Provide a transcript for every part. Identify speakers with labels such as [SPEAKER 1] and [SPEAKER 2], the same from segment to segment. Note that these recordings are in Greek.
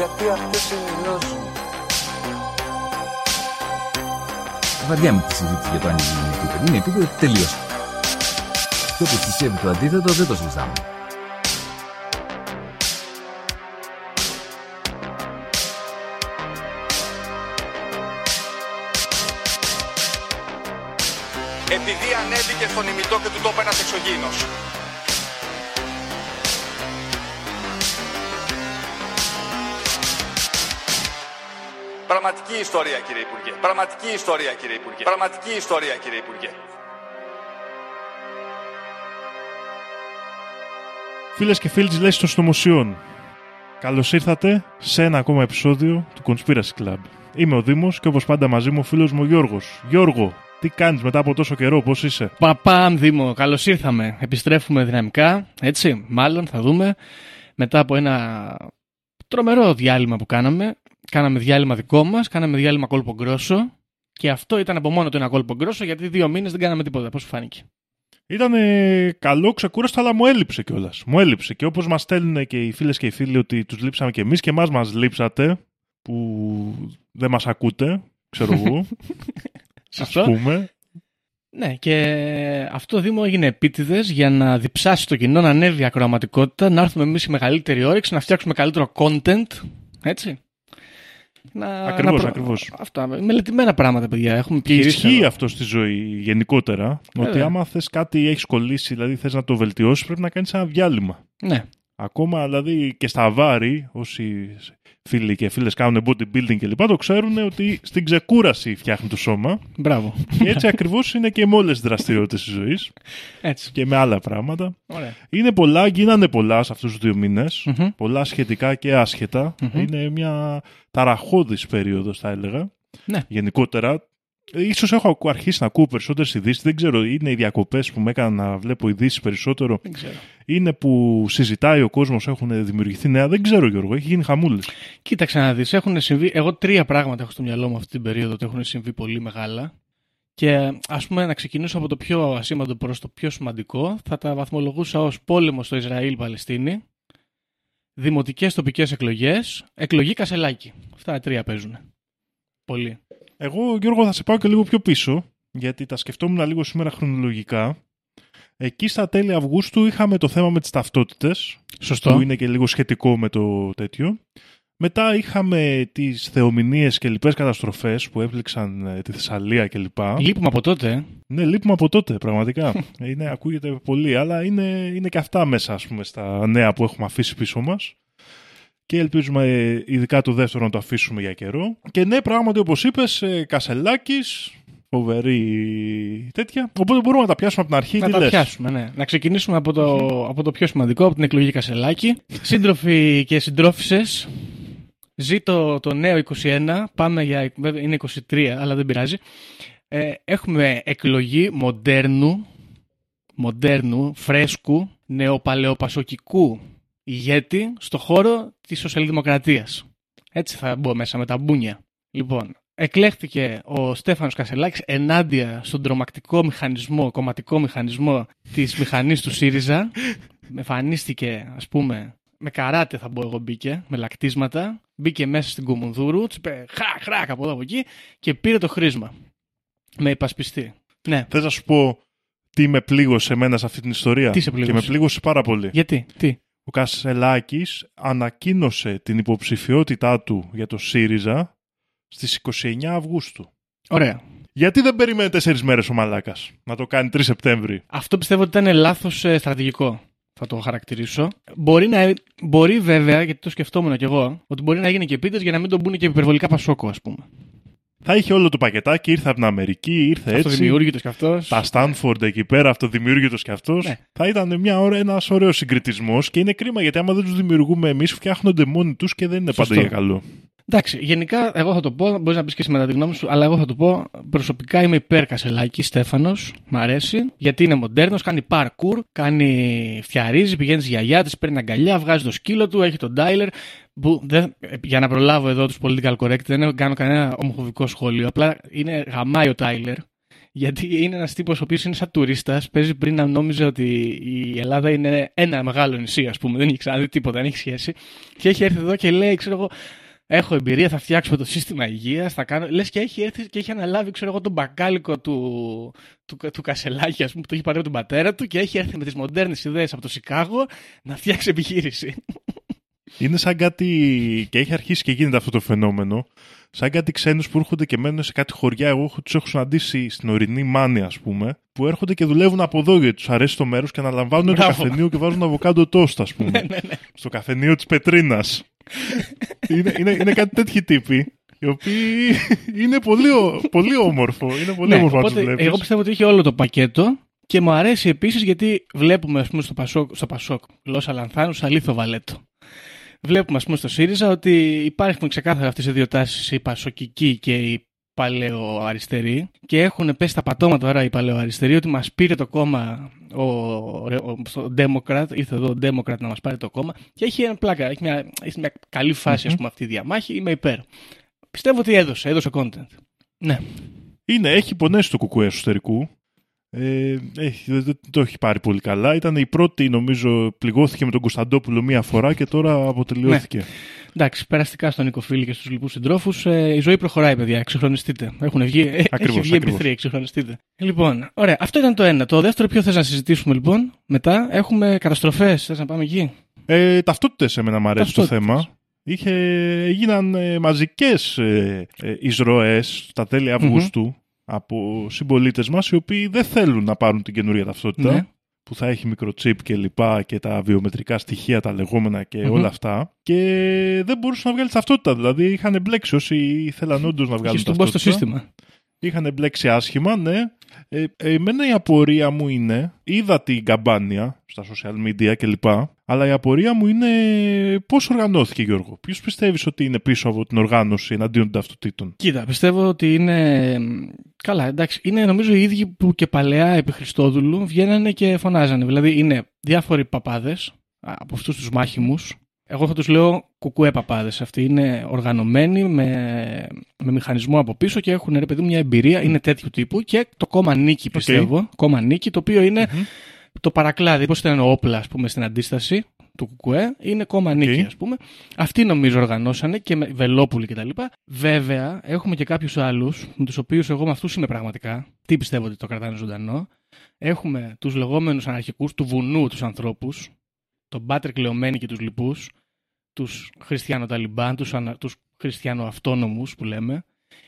[SPEAKER 1] Γιατί αυτές είναι οι γνώσεις μου.
[SPEAKER 2] Βαριά με τη συζήτηση για το αν είναι επίπεδο. Είναι επίπεδο τελείωσε. Και όποιος πιστεύει το αντίθετο δεν το συζητάμε.
[SPEAKER 3] επειδή ανέβηκε στον ημιτό και του τόπου ένας εξωγήινος. Πραγματική ιστορία κύριε Υπουργέ. Πραγματική ιστορία κύριε Υπουργέ. Πραγματική ιστορία κύριε Υπουργέ.
[SPEAKER 4] Φίλες και φίλοι της Λέση των Συνωμοσιών, καλώς ήρθατε σε ένα ακόμα επεισόδιο του Conspiracy Club. Είμαι ο Δήμος και όπως πάντα μαζί μου ο φίλος μου ο Γιώργος. Γιώργο, τι κάνεις μετά από τόσο καιρό, πώς είσαι;
[SPEAKER 5] Παπάμ Δήμο, καλώς ήρθαμε. Επιστρέφουμε δυναμικά, έτσι, μάλλον θα δούμε. Μετά από ένα τρομερό διάλειμμα που κάναμε. Κάναμε διάλειμμα δικό μας, κάναμε διάλειμμα κόλπο γκρόσο. Και αυτό ήταν από μόνο του ένα κόλπο γκρόσο γιατί δύο μήνες δεν κάναμε τίποτα. Πώς σου φάνηκε;
[SPEAKER 4] Ήταν καλό, ξεκούραστο, αλλά μου έλειψε κιόλας. Μου έλειψε. Και όπως μας στέλνουν και οι φίλες και οι φίλοι ότι τους λείψαμε κι εμείς και εμάς μας λείψατε, που δεν μας ακούτε, ξέρω εγώ. Α
[SPEAKER 5] Σωστό.
[SPEAKER 4] πούμε.
[SPEAKER 5] Ναι, και αυτό το Δήμο έγινε επίτηδες για να διψάσει το κοινό, να ανέβει η ακροαματικότητα, να έρθουμε εμείς η μεγαλύτερη όρεξη, να φτιάξουμε καλύτερο content. Έτσι. Να,
[SPEAKER 4] Ακριβώς,
[SPEAKER 5] να
[SPEAKER 4] ακριβώς.
[SPEAKER 5] Αυτά. Μελετημένα πράγματα, παιδιά. Έχουμε
[SPEAKER 4] Και
[SPEAKER 5] επιχειρήσει
[SPEAKER 4] ισχύει
[SPEAKER 5] εδώ.
[SPEAKER 4] αυτό στη ζωή γενικότερα. Ότι
[SPEAKER 5] Βέβαια.
[SPEAKER 4] άμα θες κάτι έχεις κολλήσει, δηλαδή θες να το βελτιώσεις, πρέπει να κάνεις ένα διάλειμμα.
[SPEAKER 5] Ναι.
[SPEAKER 4] Ακόμα δηλαδή και στα βάρη, όσοι φίλοι και φίλες κάνουν bodybuilding κλπ. το ξέρουν ότι στην ξεκούραση φτιάχνει το σώμα.
[SPEAKER 5] Μπράβο.
[SPEAKER 4] Και έτσι ακριβώς είναι και με όλες τις δραστηριότητες της ζωής
[SPEAKER 5] Έτσι.
[SPEAKER 4] και με άλλα πράγματα.
[SPEAKER 5] Ωραία.
[SPEAKER 4] Είναι πολλά, γίνανε πολλά σε αυτούς τους δύο μήνες.
[SPEAKER 5] Μμμ.
[SPEAKER 4] Πολλά σχετικά και ασχετα
[SPEAKER 5] Μμμ.
[SPEAKER 4] Είναι μια ταραχώδης περίοδος θα έλεγα.
[SPEAKER 5] Ναι.
[SPEAKER 4] Γενικότερα. Ε, Ίσως έχω ακού- αρχίσει να ακούω περισσότερες ειδήσεις. Δεν ξέρω, είναι οι διακοπές που με έκαναν να βλέπω ειδήσεις περισσότερο.
[SPEAKER 5] Δεν ξέρω.
[SPEAKER 4] Είναι που συζητάει ο κόσμος, έχουν δημιουργηθεί νέα. Δεν ξέρω Γιώργο, έχει γίνει χαμούλης.
[SPEAKER 5] Κοίταξε να δεις, έχουν συμβεί, εγώ τρία πράγματα έχω στο μυαλό μου αυτή την περίοδο ότι έχουν συμβεί πολύ μεγάλα και ας πούμε να ξεκινήσω από το πιο ασήμαντο προς το πιο σημαντικό θα τα βαθμολογούσα ως πόλεμο στο Ισραήλ-Παλαιστίνη δημοτικές τοπικές εκλογές εκλογή Κασελάκη. Αυτά τα τρία παίζουν. Πολύ.
[SPEAKER 4] Εγώ Γιώργο θα σε πάω και λίγο πιο πίσω, γιατί τα σκεφτόμουν λίγο σήμερα χρονολογικά. Εκεί στα τέλη Αυγούστου είχαμε το θέμα με τις ταυτότητες.
[SPEAKER 5] Σωστό.
[SPEAKER 4] που είναι και λίγο σχετικό με το τέτοιο. Μετά είχαμε τις θεομηνίες και λοιπές καταστροφές που έπληξαν ε, τη Θεσσαλία και λοιπά.
[SPEAKER 5] Λείπουμε από τότε. ε.
[SPEAKER 4] Ναι, λείπουμε από τότε, πραγματικά. είναι, ακούγεται πολύ, αλλά είναι, είναι και αυτά μέσα, ας πούμε, στα νέα που έχουμε αφήσει πίσω μας. Και ελπίζουμε ε, ειδικά το δεύτερο να το αφήσουμε για καιρό. Και ναι, πράγματι, όπως είπες, ε, Κασελάκης, φοβερή τέτοια. Οπότε μπορούμε να τα πιάσουμε από την αρχή.
[SPEAKER 5] Να
[SPEAKER 4] τι
[SPEAKER 5] τα
[SPEAKER 4] λες;
[SPEAKER 5] πιάσουμε, ναι. Να ξεκινήσουμε από το, από το πιο σημαντικό, από την εκλογή Κασελάκη. Σύντροφοι και συντρόφισσες, ζήτω το νέο 21, πάμε για, βέβαια είναι 23, αλλά δεν πειράζει. Ε, έχουμε εκλογή μοντέρνου, μοντέρνου, φρέσκου, νεοπαλαιοπασοκικού ηγέτη στο χώρο της σοσιαλδημοκρατίας. Έτσι θα μπω μέσα με τα μπούνια. Λοιπόν, εκλέχθηκε ο Στέφανος Κασελάκης ενάντια στον τρομακτικό μηχανισμό, κομματικό μηχανισμό της μηχανής του ΣΥΡΙΖΑ. Εμφανίστηκε, ας πούμε, με καράτε θα πω εγώ μπήκε, με λακτίσματα. Μπήκε μέσα στην Κουμουνδούρου, της είπε χρακ, χρακ από εδώ από εκεί και πήρε το χρήσμα. Με υπασπιστή. Ναι.
[SPEAKER 4] Θες να σου πω τι με πλήγωσε εμένα σε αυτή την ιστορία;
[SPEAKER 5] Τι σε πλήγωσε;
[SPEAKER 4] Και με πλήγωσε πάρα πολύ.
[SPEAKER 5] Γιατί, τι;
[SPEAKER 4] Ο Κασελάκης ανακοίνωσε την υποψηφιότητά του για το ΣΥΡΙΖΑ στις 29 Αυγούστου.
[SPEAKER 5] Ωραία.
[SPEAKER 4] Γιατί δεν περιμένει τέσσερις μέρες ο Μαλάκας να το κάνει 3 Σεπτέμβρη;
[SPEAKER 5] Αυτό πιστεύω ότι ήταν λάθος ε, στρατηγικό. Θα το χαρακτηρίσω. Μπορεί, να, μπορεί βέβαια, γιατί το σκεφτόμουν κι εγώ, ότι μπορεί να γίνει και επίτες για να μην τον πούνε και υπερβολικά πασόκο, ας πούμε.
[SPEAKER 4] Θα είχε όλο το πακετάκι, ήρθε από την Αμερική, ήρθε έτσι.
[SPEAKER 5] Αυτοδημιούργητο κι αυτός.
[SPEAKER 4] Τα Στάνφορντ εκεί πέρα, αυτοδημιούργητο κι αυτός.
[SPEAKER 5] Ναι.
[SPEAKER 4] Θα ήταν μια ώρα ένας ωραίος συγκριτισμός και είναι κρίμα γιατί άμα δεν τους δημιουργούμε εμείς, φτιάχνονται μόνοι τους και δεν είναι
[SPEAKER 5] Σωστό.
[SPEAKER 4] πάντα για καλό.
[SPEAKER 5] Εντάξει, γενικά εγώ θα το πω, μπορείς να πεις και εσύ μετά τη γνώμη σου, αλλά εγώ θα το πω. Προσωπικά είμαι υπέρ Κασελάκης, Στέφανος. Μ' αρέσει. Γιατί είναι μοντέρνος, κάνει parkour, κάνει φτιαρίζει, πηγαίνει στη γιαγιά τη, παίρνει αγκαλιά, βγάζει το σκύλο του, έχει τον Τάιλερ. Που δεν, για να προλάβω εδώ τους political correct, δεν κάνω κανένα ομοφοβικό σχόλιο. Απλά είναι γαμάει ο Τάιλερ. Γιατί είναι ένας τύπος ο οποίος είναι σαν τουρίστας. Παίζει πριν να νόμιζε ότι η Ελλάδα είναι ένα μεγάλο νησί, ας πούμε. Δεν έχει ξαναδεί τίποτα, δεν έχει σχέση. Και έχει έρθει εδώ και λέει, ξέρω εγώ, Έχω εμπειρία, θα φτιάξουμε το σύστημα υγείας. Θα κάνω. Λες και έχει έρθει και έχει αναλάβει, ξέρω εγώ, τον μπακάλικο του, του, του Κασελάκη, ας πούμε, που το έχει πάρει από τον πατέρα του και έχει έρθει με τις μοντέρνες ιδέες από το Σικάγο να φτιάξει επιχείρηση.
[SPEAKER 4] Είναι σαν κάτι. και έχει αρχίσει και γίνεται αυτό το φαινόμενο. Σαν κάτι ξένους που έρχονται και μένουν σε κάτι χωριά. Εγώ τους έχω συναντήσει στην ορεινή Μάνη, ας πούμε, που έρχονται και δουλεύουν από εδώ γιατί τους αρέσει το μέρος και αναλαμβάνουν το
[SPEAKER 5] Μπράβο.
[SPEAKER 4] καφενείο και βάζουν αβοκάντο τόστ, ας πούμε.
[SPEAKER 5] ναι, ναι.
[SPEAKER 4] στο καφενείο της Πετρίνας. είναι, είναι, είναι κάτι τέτοιοι τύποι. Οι οποίοι είναι πολύ, ο- πολύ όμορφο. Είναι πολύ
[SPEAKER 5] Ναι,
[SPEAKER 4] όμορφο να τους
[SPEAKER 5] οπότε,
[SPEAKER 4] βλέπεις.
[SPEAKER 5] εγώ πιστεύω ότι έχει όλο το πακέτο και μου αρέσει επίσης γιατί βλέπουμε, ας πούμε, στο Πασόκ, στο Πασόκ Λόσα Λανθάνου, Αλήθο Βαλέτο. Βλέπουμε, ας πούμε, στο ΣΥΡΙΖΑ ότι υπάρχουν ξεκάθαρα αυτές οι δύο τάσεις, η πασοκική και η παλαιοαριστερή, και έχουν πέσει τα πατώματα τώρα οι παλαιοαριστεροί ότι μας πήρε το κόμμα ο, ο, ο Democrat, ήρθε εδώ ο Democrat να μας πάρει το κόμμα, και έχει ένα πλάκα, έχει μια, έχει μια καλή φάση, ας πούμε, αυτή η διαμάχη. Είμαι υπέρ. Πιστεύω ότι έδωσε, έδωσε content. Ναι.
[SPEAKER 4] Είναι, έχει πονέσει το κουκουέ εσωτερικού. Ε, έχει, δεν, δεν το έχει πάρει πολύ καλά. Ήταν η πρώτη, νομίζω, πληγώθηκε με τον Κωνσταντόπουλο μία φορά και τώρα αποτελειώθηκε.
[SPEAKER 5] Εντάξει, περαστικά στον Νίκο Φίλη και στους λοιπούς συντρόφους. Ε, η ζωή προχωράει, παιδιά. Εξυγχρονιστείτε. Έχουν βγει, ε,
[SPEAKER 4] Ακριβώς,
[SPEAKER 5] έχει βγει
[SPEAKER 4] ακριβώς.
[SPEAKER 5] MP3, εξυγχρονιστείτε. Λοιπόν, ωραία. Αυτό ήταν το ένα. Το δεύτερο, ποιο θες να συζητήσουμε λοιπόν. Μετά έχουμε καταστροφές. Θες να πάμε εκεί;
[SPEAKER 4] Ε, Ταυτότητες εμένα μου αρέσει το
[SPEAKER 5] Ταυτότητες.
[SPEAKER 4] θέμα. Είχε, έγιναν ε, μαζικές ε, ε, εισρωές στα τέλη Αυγούστου από συμπολίτες μας οι οποίοι δεν θέλουν να πάρουν την καινούρια ταυτότητα
[SPEAKER 5] Ναι.
[SPEAKER 4] που θα έχει μικροτσίπ και λοιπά και τα βιομετρικά στοιχεία, τα λεγόμενα και
[SPEAKER 5] Μμμ.
[SPEAKER 4] όλα αυτά και δεν μπορούσαν να βγάλει ταυτότητα. Δηλαδή είχαν μπλέξει όσοι ήθελαν όντως να βγάλουν
[SPEAKER 5] Έχει τον πω στο
[SPEAKER 4] ταυτότητα.
[SPEAKER 5] σύστημα.
[SPEAKER 4] Είχαν μπλέξει άσχημα, ναι. Ε, εμένα η απορία μου είναι, είδα την καμπάνια στα social media κλπ. Αλλά η απορία μου είναι πώς οργανώθηκε Γιώργο. Ποιος πιστεύεις ότι είναι πίσω από την οργάνωση εναντίον των ταυτοτήτων;
[SPEAKER 5] Κοίτα, πιστεύω ότι είναι. Καλά, εντάξει. Είναι νομίζω οι ίδιοι που και παλαιά επί Χριστόδουλου βγαίνανε και φωνάζανε. Δηλαδή είναι διάφοροι παπάδες από αυτούς τους μάχημους. Εγώ θα τους λέω κουκουέ παπάδες. Αυτοί είναι οργανωμένοι με, με μηχανισμό από πίσω και έχουν ρε παιδί μου μια εμπειρία. Είναι τέτοιου τύπου. Και το κόμμα Νίκη, πιστεύω. Κόμμα Νίκη, το οποίο είναι το παρακλάδι. Πώς ήταν ο όπλα, ας πούμε, στην αντίσταση του Κουκουέ, είναι κόμμα νίκη,
[SPEAKER 4] Οκ.
[SPEAKER 5] ας πούμε. Αυτοί νομίζω οργανώσανε και με Βελόπουλοι κτλ. Βέβαια, έχουμε και κάποιους άλλους, με τους οποίους εγώ με αυτούς είμαι πραγματικά. Τι πιστεύω ότι το κρατάνε ζωντανό. Έχουμε τους λεγόμενους αναρχικούς του βουνού τους ανθρώπους, τον Μπάτρικ Λεωμένη και τους λοιπούς, τους Χριστιανοταλιμπάν, τους ανα... τους Χριστιανοαυτόνομου που λέμε,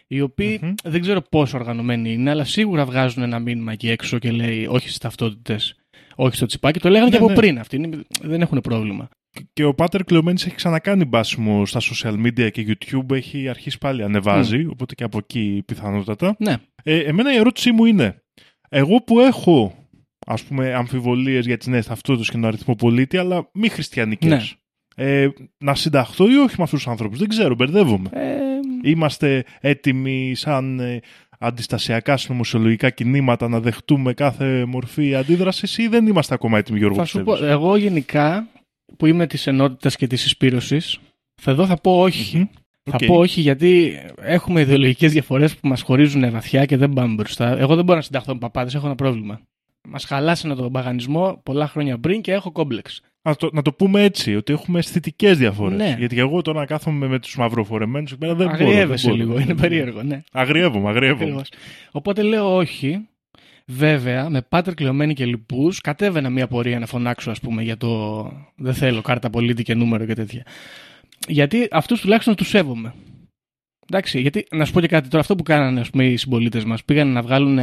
[SPEAKER 5] οι οποίοι
[SPEAKER 4] Μμμ.
[SPEAKER 5] δεν ξέρω πόσο οργανωμένοι είναι, αλλά σίγουρα βγάζουν ένα μήνυμα εκεί έξω και λέει όχι στις ταυτότητες, όχι στο τσιπάκι. Το λέγανε
[SPEAKER 4] Ναι,
[SPEAKER 5] και από
[SPEAKER 4] ναι.
[SPEAKER 5] πριν αυτοί, είναι- δεν έχουν πρόβλημα.
[SPEAKER 4] Και ο Πάτερ Κλεωμένης έχει ξανακάνει μπάσιμο στα social media και YouTube, έχει αρχίσει πάλι ανεβάζει, οπότε και από εκεί πιθανότατα.
[SPEAKER 5] Ναι,
[SPEAKER 4] Ε, εμένα η ερώτησή μου είναι, εγώ που έχω ας πούμε αμφιβολίες για τις νέες ταυτότητες και τον αριθμό πολίτη, αλλά μη χριστιανικές,
[SPEAKER 5] Ναι.
[SPEAKER 4] ε, να συνταχθώ ή όχι με αυτούς τους ανθρώπους, δεν ξέρω, μπερδεύομαι.
[SPEAKER 5] ε,
[SPEAKER 4] Είμαστε έτοιμοι σαν ε, αντιστασιακά συνωμοσιολογικά κινήματα να δεχτούμε κάθε μορφή αντίδρασης ή δεν είμαστε ακόμα έτοιμοι, Γιώργο,
[SPEAKER 5] θα σου πω,
[SPEAKER 4] πιστεύεις;
[SPEAKER 5] εγώ γενικά που είμαι της ενότητας και της συσπήρωση, θα εδώ θα πω όχι.
[SPEAKER 4] Μμμ.
[SPEAKER 5] Θα
[SPEAKER 4] Οκ.
[SPEAKER 5] πω όχι γιατί έχουμε ιδεολογικές διαφορές που μας χωρίζουν βαθιά και δεν πάμε μπροστά. Εγώ δεν μπορώ να συνταχθώ με παπάδες, έχω ένα πρόβλημα. Μας χαλάσανε τον παγανισμό πολλά χρόνια πριν και έχω κόμπλεξ.
[SPEAKER 4] Να το, να το πούμε έτσι, ότι έχουμε αισθητικές διαφορές.
[SPEAKER 5] Ναι.
[SPEAKER 4] Γιατί εγώ τώρα να κάθομαι με τους μαυροφορεμένους εκεί πέρα δεν μπορώ.
[SPEAKER 5] Αγριεύεσαι
[SPEAKER 4] δεν μπορώ.
[SPEAKER 5] λίγο, είναι περίεργο, ναι.
[SPEAKER 4] Αγριεύομαι, αγριεύομαι.
[SPEAKER 5] Ακριβώς. Οπότε λέω όχι. Βέβαια, με πάτερ Κλεομένη και λοιπούς, κατέβαινα μια πορεία να φωνάξω, ας πούμε, για το δεν θέλω κάρτα πολίτη και νούμερο και τέτοια. Γιατί αυτούς τουλάχιστον τους σέβομαι. Εντάξει, γιατί να σου πω και κάτι τώρα, αυτό που κάνανε ας πούμε, οι συμπολίτες μας, πήγαν να βγάλουν,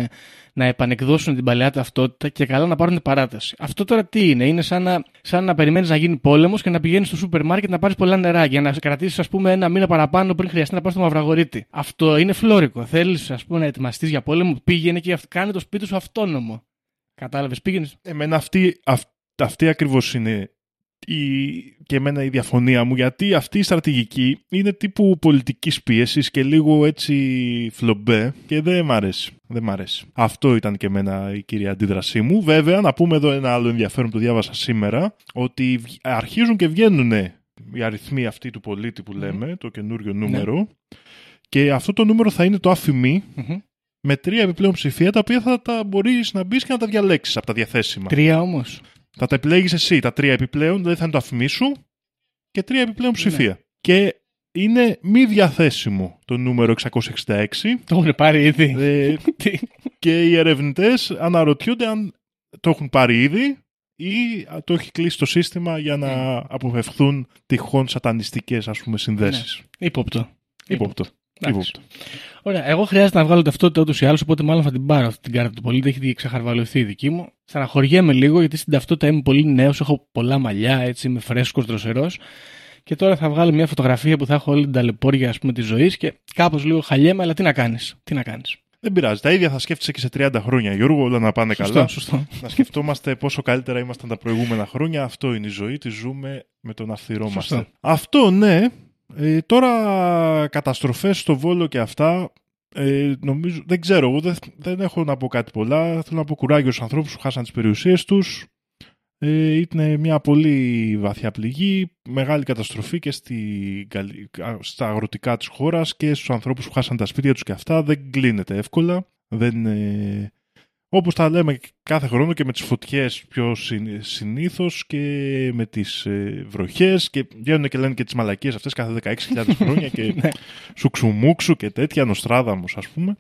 [SPEAKER 5] να επανεκδώσουν την παλαιά ταυτότητα και καλά να πάρουν παράταση. Αυτό τώρα τι είναι, είναι σαν να, σαν να περιμένεις να γίνει πόλεμος και να πηγαίνεις στο σούπερ μάρκετ να πάρεις πολλά νερά για να κρατήσεις, ας πούμε, ένα μήνα παραπάνω πριν χρειαστεί να πας στο Μαυραγωρίτη. Αυτό είναι φλόρικο. Θέλεις, ας πούμε, να ετοιμαστείς για πόλεμο, πήγαινε και κάνε το σπίτι σου αυτόνομο. Κατάλαβες, πήγαινες.
[SPEAKER 4] Εμένα αυτή, αυ, αυτή ακριβώς είναι η, και εμένα η διαφωνία μου γιατί αυτή η στρατηγική είναι τύπου πολιτικής πίεσης και λίγο έτσι φλομπέ και δεν μ' αρέσει. Δεν μ' αρέσει. Αυτό ήταν και εμένα η κυρία αντίδρασή μου. Βέβαια, να πούμε εδώ ένα άλλο ενδιαφέρον που το διάβασα σήμερα, ότι αρχίζουν και βγαίνουν οι αριθμοί αυτοί του πολίτη που λέμε, το καινούριο νούμερο, και αυτό το νούμερο θα είναι το αφημί, με τρία επιπλέον ψηφία, τα οποία θα τα μπορείς να μπεις και να τα διαλέξεις από τα διαθέσιμα.
[SPEAKER 5] Τρία όμως.
[SPEAKER 4] Θα τα επιλέγεις εσύ, τα τρία επιπλέον, δηλαδή θα είναι το αφημί σου και τρία επιπλέον ψηφία. Και είναι μη διαθέσιμο το νούμερο 666
[SPEAKER 5] Το έχουν πάρει ήδη.
[SPEAKER 4] ε,
[SPEAKER 5] Τι;
[SPEAKER 4] και οι ερευνητές αναρωτιούνται αν το έχουν πάρει ήδη ή το έχει κλείσει το σύστημα για να αποφευχθούν τυχόν σατανιστικές ας πούμε συνδέσεις.
[SPEAKER 5] Υπόπτω.
[SPEAKER 4] Υπόπτω.
[SPEAKER 5] Εντάξει.
[SPEAKER 4] Υπόπτω.
[SPEAKER 5] Ωραία. Εγώ χρειάζεται να βγάλω ταυτότητα ούτως ή άλλως, οπότε μάλλον θα την πάρω αυτή την κάρτα του πολίτη. Έχει ξεχαρβαλωθεί η δική μου. Στεναχωριέμαι λίγο γιατί στην ταυτότητα είμαι πολύ νέος, έχω πολλά μαλλιά, έτσι είμαι φρέσκος, δροσερός. Και τώρα θα βγάλω μια φωτογραφία που θα έχω όλη την ταλαιπώρια ας πούμε, της ζωής και κάπως λίγο χαλιέμαι, αλλά τι να κάνεις. Τι να κάνεις.
[SPEAKER 4] Δεν πειράζει. Τα ίδια θα σκέφτεσαι και σε 30 χρόνια, Γιώργο, όλα να πάνε
[SPEAKER 5] Σωστό,
[SPEAKER 4] καλά.
[SPEAKER 5] σωστό.
[SPEAKER 4] να σκεφτόμαστε πόσο καλύτερα ήμασταν τα προηγούμενα χρόνια. Αυτό είναι η ζωή, τη ζούμε με τον αυθυρό μας.
[SPEAKER 5] Σωστό.
[SPEAKER 4] Αυτό ναι. Ε, τώρα καταστροφές στο Βόλο και αυτά ε, νομίζω, δεν ξέρω, εγώ δεν, δεν έχω να πω κάτι πολλά. Θέλω να πω κουράγιο στους ανθρώπους που χάσαν τις περιουσίες τους. Ε, ήταν μια πολύ βαθιά πληγή, μεγάλη καταστροφή και στη, Γαλλι- α, στα αγροτικά της χώρας και στους ανθρώπους που χάσαν τα σπίτια τους και αυτά. Δεν κλείνεται εύκολα. Δεν, ε, όπως τα λέμε κάθε χρόνο και με τις φωτιές πιο συν- συνήθως και με τις ε, βροχές και βγαίνουν και λένε και τις μαλακίες αυτές κάθε 16.000 χρόνια και
[SPEAKER 5] Ναι.
[SPEAKER 4] σουξουμούξου και τέτοια, νοστράδαμος ας πούμε.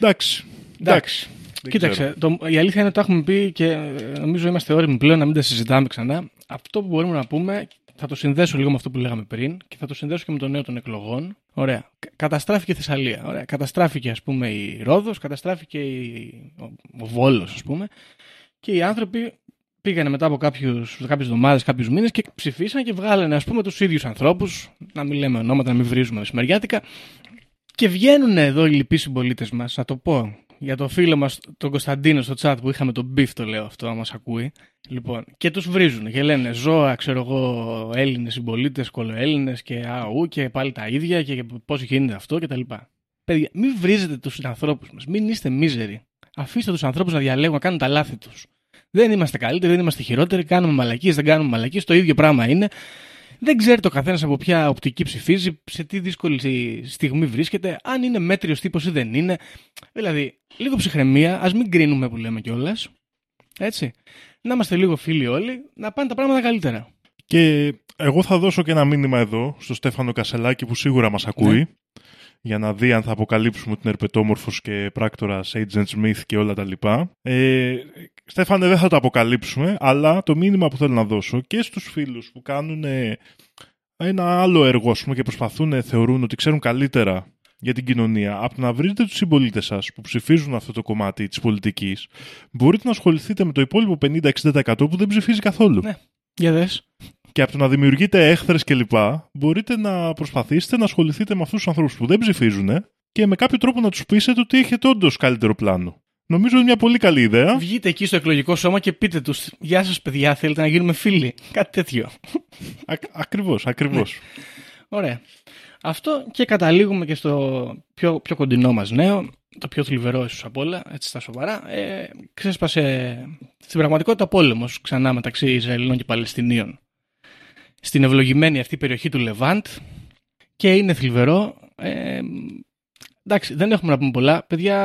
[SPEAKER 4] Εντάξει.
[SPEAKER 5] Εντάξει.
[SPEAKER 4] Δεν
[SPEAKER 5] Κοίταξε, το, η αλήθεια είναι ότι τα έχουμε πει και ε, νομίζω είμαστε όριμοι πλέον να μην τα συζητάμε ξανά. Αυτό που μπορούμε να πούμε, θα το συνδέσω λίγο με αυτό που λέγαμε πριν και θα το συνδέσω και με το νέο των εκλογών. Ωραία. Κα- Καταστράφηκε η Θεσσαλία. Ωραία. Καταστράφηκε, ας πούμε, η Ρόδος, καταστράφηκε η, ο, ο Βόλος, ας πούμε. Και οι άνθρωποι πήγανε μετά από κάποιους, κάποιες εβδομάδες, κάποιους μήνες και ψηφίσαν και βγάλανε, ας πούμε, τους ίδιους ανθρώπους, να μην λέμε ονόματα, να μην βρίζουμε μεσημεριάτικα, και βγαίνουν εδώ οι λοιποί συμπολίτες μας, να το πω. Για το φίλο μας, τον Κωνσταντίνο στο chat που είχαμε τον beef, το λέω αυτό, αν μας ακούει. Λοιπόν, και τους βρίζουν και λένε ζώα, ξέρω εγώ, Έλληνες συμπολίτες, κολοέλληνες και αού και πάλι τα ίδια και πώς γίνεται αυτό κτλ. Παιδιά, μην βρίζετε τους ανθρώπους μας, μην είστε μίζεροι. Αφήστε τους ανθρώπους να διαλέγουν, να κάνουν τα λάθη τους. Δεν είμαστε καλύτεροι, δεν είμαστε χειρότεροι, κάνουμε μαλακίες, δεν κάνουμε μαλακίες, το ίδιο πράγμα είναι. Δεν ξέρει το καθένας από ποια οπτική ψηφίζει, σε τι δύσκολη στιγμή βρίσκεται, αν είναι μέτριος τύπος ή δεν είναι. Δηλαδή, λίγο ψυχραιμία, ας μην κρίνουμε που λέμε κιόλας. Έτσι. Να είμαστε λίγο φίλοι όλοι, να πάνε τα πράγματα καλύτερα.
[SPEAKER 4] Και εγώ θα δώσω και ένα μήνυμα εδώ στο Στέφανο Κασελάκη που σίγουρα μας ακούει
[SPEAKER 5] Ναι.
[SPEAKER 4] για να δει αν θα αποκαλύψουμε την ερπετόμορφος και πράκτορας Agent Smith και όλα τα λοιπά. Ε, Στέφανε δεν θα το αποκαλύψουμε αλλά το μήνυμα που θέλω να δώσω και στους φίλους που κάνουν ε, ένα άλλο έργο ας πούμε, και προσπαθούν, ε, θεωρούν ότι ξέρουν καλύτερα για την κοινωνία, από το να βρείτε τους συμπολίτες σας που ψηφίζουν αυτό το κομμάτι της πολιτικής, μπορείτε να ασχοληθείτε με το υπόλοιπο 50-60% που δεν ψηφίζει καθόλου
[SPEAKER 5] Ναι. Για δες.
[SPEAKER 4] και από το να δημιουργείτε έχθρες κλπ., μπορείτε να προσπαθήσετε να ασχοληθείτε με αυτούς τους ανθρώπους που δεν ψηφίζουν και με κάποιο τρόπο να τους πείσετε ότι έχετε όντως καλύτερο πλάνο. Νομίζω είναι μια πολύ καλή ιδέα.
[SPEAKER 5] Βγείτε εκεί στο εκλογικό σώμα και πείτε τους: Γεια σας, παιδιά, θέλετε να γίνουμε φίλοι. Κάτι τέτοιο.
[SPEAKER 4] Ακριβώς, ακριβώς.
[SPEAKER 5] Ωραία. Αυτό και καταλήγουμε και στο πιο, πιο κοντινό μας νέο, το πιο θλιβερό ίσως απ' όλα, έτσι στα σοβαρά. Ε, ξέσπασε στην πραγματικότητα πόλεμος ξανά μεταξύ Ισραηλινών και Παλαιστινίων στην ευλογημένη αυτή περιοχή του Λεβάντ και είναι θλιβερό. Ε, εντάξει, δεν έχουμε να πούμε πολλά. Παιδιά,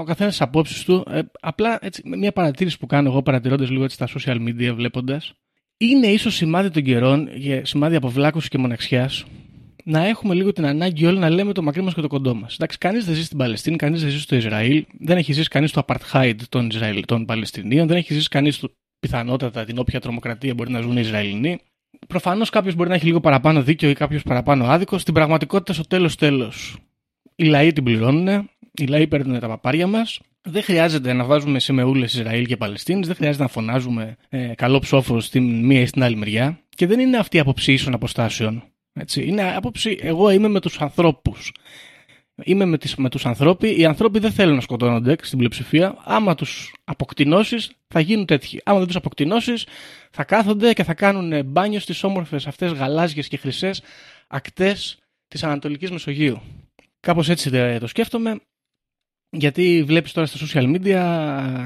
[SPEAKER 5] ο καθένας τις απόψεις του. Ε, απλά έτσι, μια παρατήρηση που κάνω εγώ παρατηρώντας λίγο έτσι, στα social media, βλέποντας. Είναι ίσως σημάδι των καιρών, για σημάδι αποβλάκωση και μοναξιάς, να έχουμε λίγο την ανάγκη όλοι να λέμε το μακρύ μας και το κοντό μας. Εντάξει, κανείς δεν ζει στην Παλαιστίνη, κανείς δεν ζει στο Ισραήλ, δεν έχει ζήσει κανείς το apartheid των, Ισραήλ, των Παλαιστινίων, δεν έχει ζήσει κανείς πιθανότατα την όποια τρομοκρατία μπορεί να ζουν οι Ισραηλινοί. Προφανώς κάποιος μπορεί να έχει λίγο παραπάνω δίκιο ή κάποιος παραπάνω άδικο. Στην πραγματικότητα, στο τέλος τέλος, Οι λαοί την πληρώνουν, οι λαοί παίρνουν τα παπάρια μας. Δεν χρειάζεται να βάζουμε σημεούλες Ισραήλ και Παλαιστίνης, δεν χρειάζεται να φωνάζουμε ε, καλό ψόφο στην μία ή στην άλλη μεριά. Και δεν είναι αυτή η άποψη ίσων αποστάσεων. Έτσι. Είναι άποψη, εγώ είμαι με τους ανθρώπους. Είμαι με, τις, με τους ανθρώποι. Οι άνθρωποι δεν θέλουν να σκοτώνονται στην πλειοψηφία. Άμα τους αποκτηνώσεις θα γίνουν τέτοιοι. Άμα δεν τους αποκτηνώσεις θα κάθονται και θα κάνουν μπάνιο στις όμορφες αυτές γαλάζιες και χρυσές ακτές της Ανατολικής Μεσογείου. Κάπως έτσι το σκέφτομαι. Γιατί βλέπεις τώρα στα social media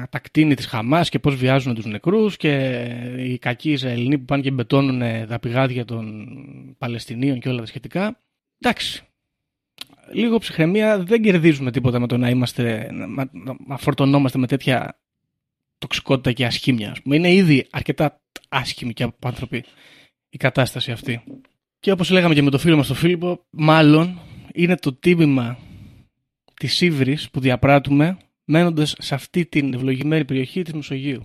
[SPEAKER 5] τα κτίνη της Χαμάς και πώς βιάζουν τους νεκρούς και οι κακοί Ισραηλινοί που πάνε και μπετώνουν τα πηγάδια των Παλαιστινίων και όλα τα σχετικά. Εντάξει, λίγο ψυχραιμία δεν κερδίζουμε τίποτα με το να είμαστε, να, να φορτωνόμαστε με τέτοια τοξικότητα και ασχήμια. Είναι ήδη αρκετά άσχημη και από άνθρωποι η κατάσταση αυτή. Και όπως λέγαμε και με το φίλο μας τον Φίλιππο, μάλλον είναι το τίμημα της ύβρης που διαπράττουμε μένοντας σε αυτή την ευλογημένη περιοχή της Μεσογείου.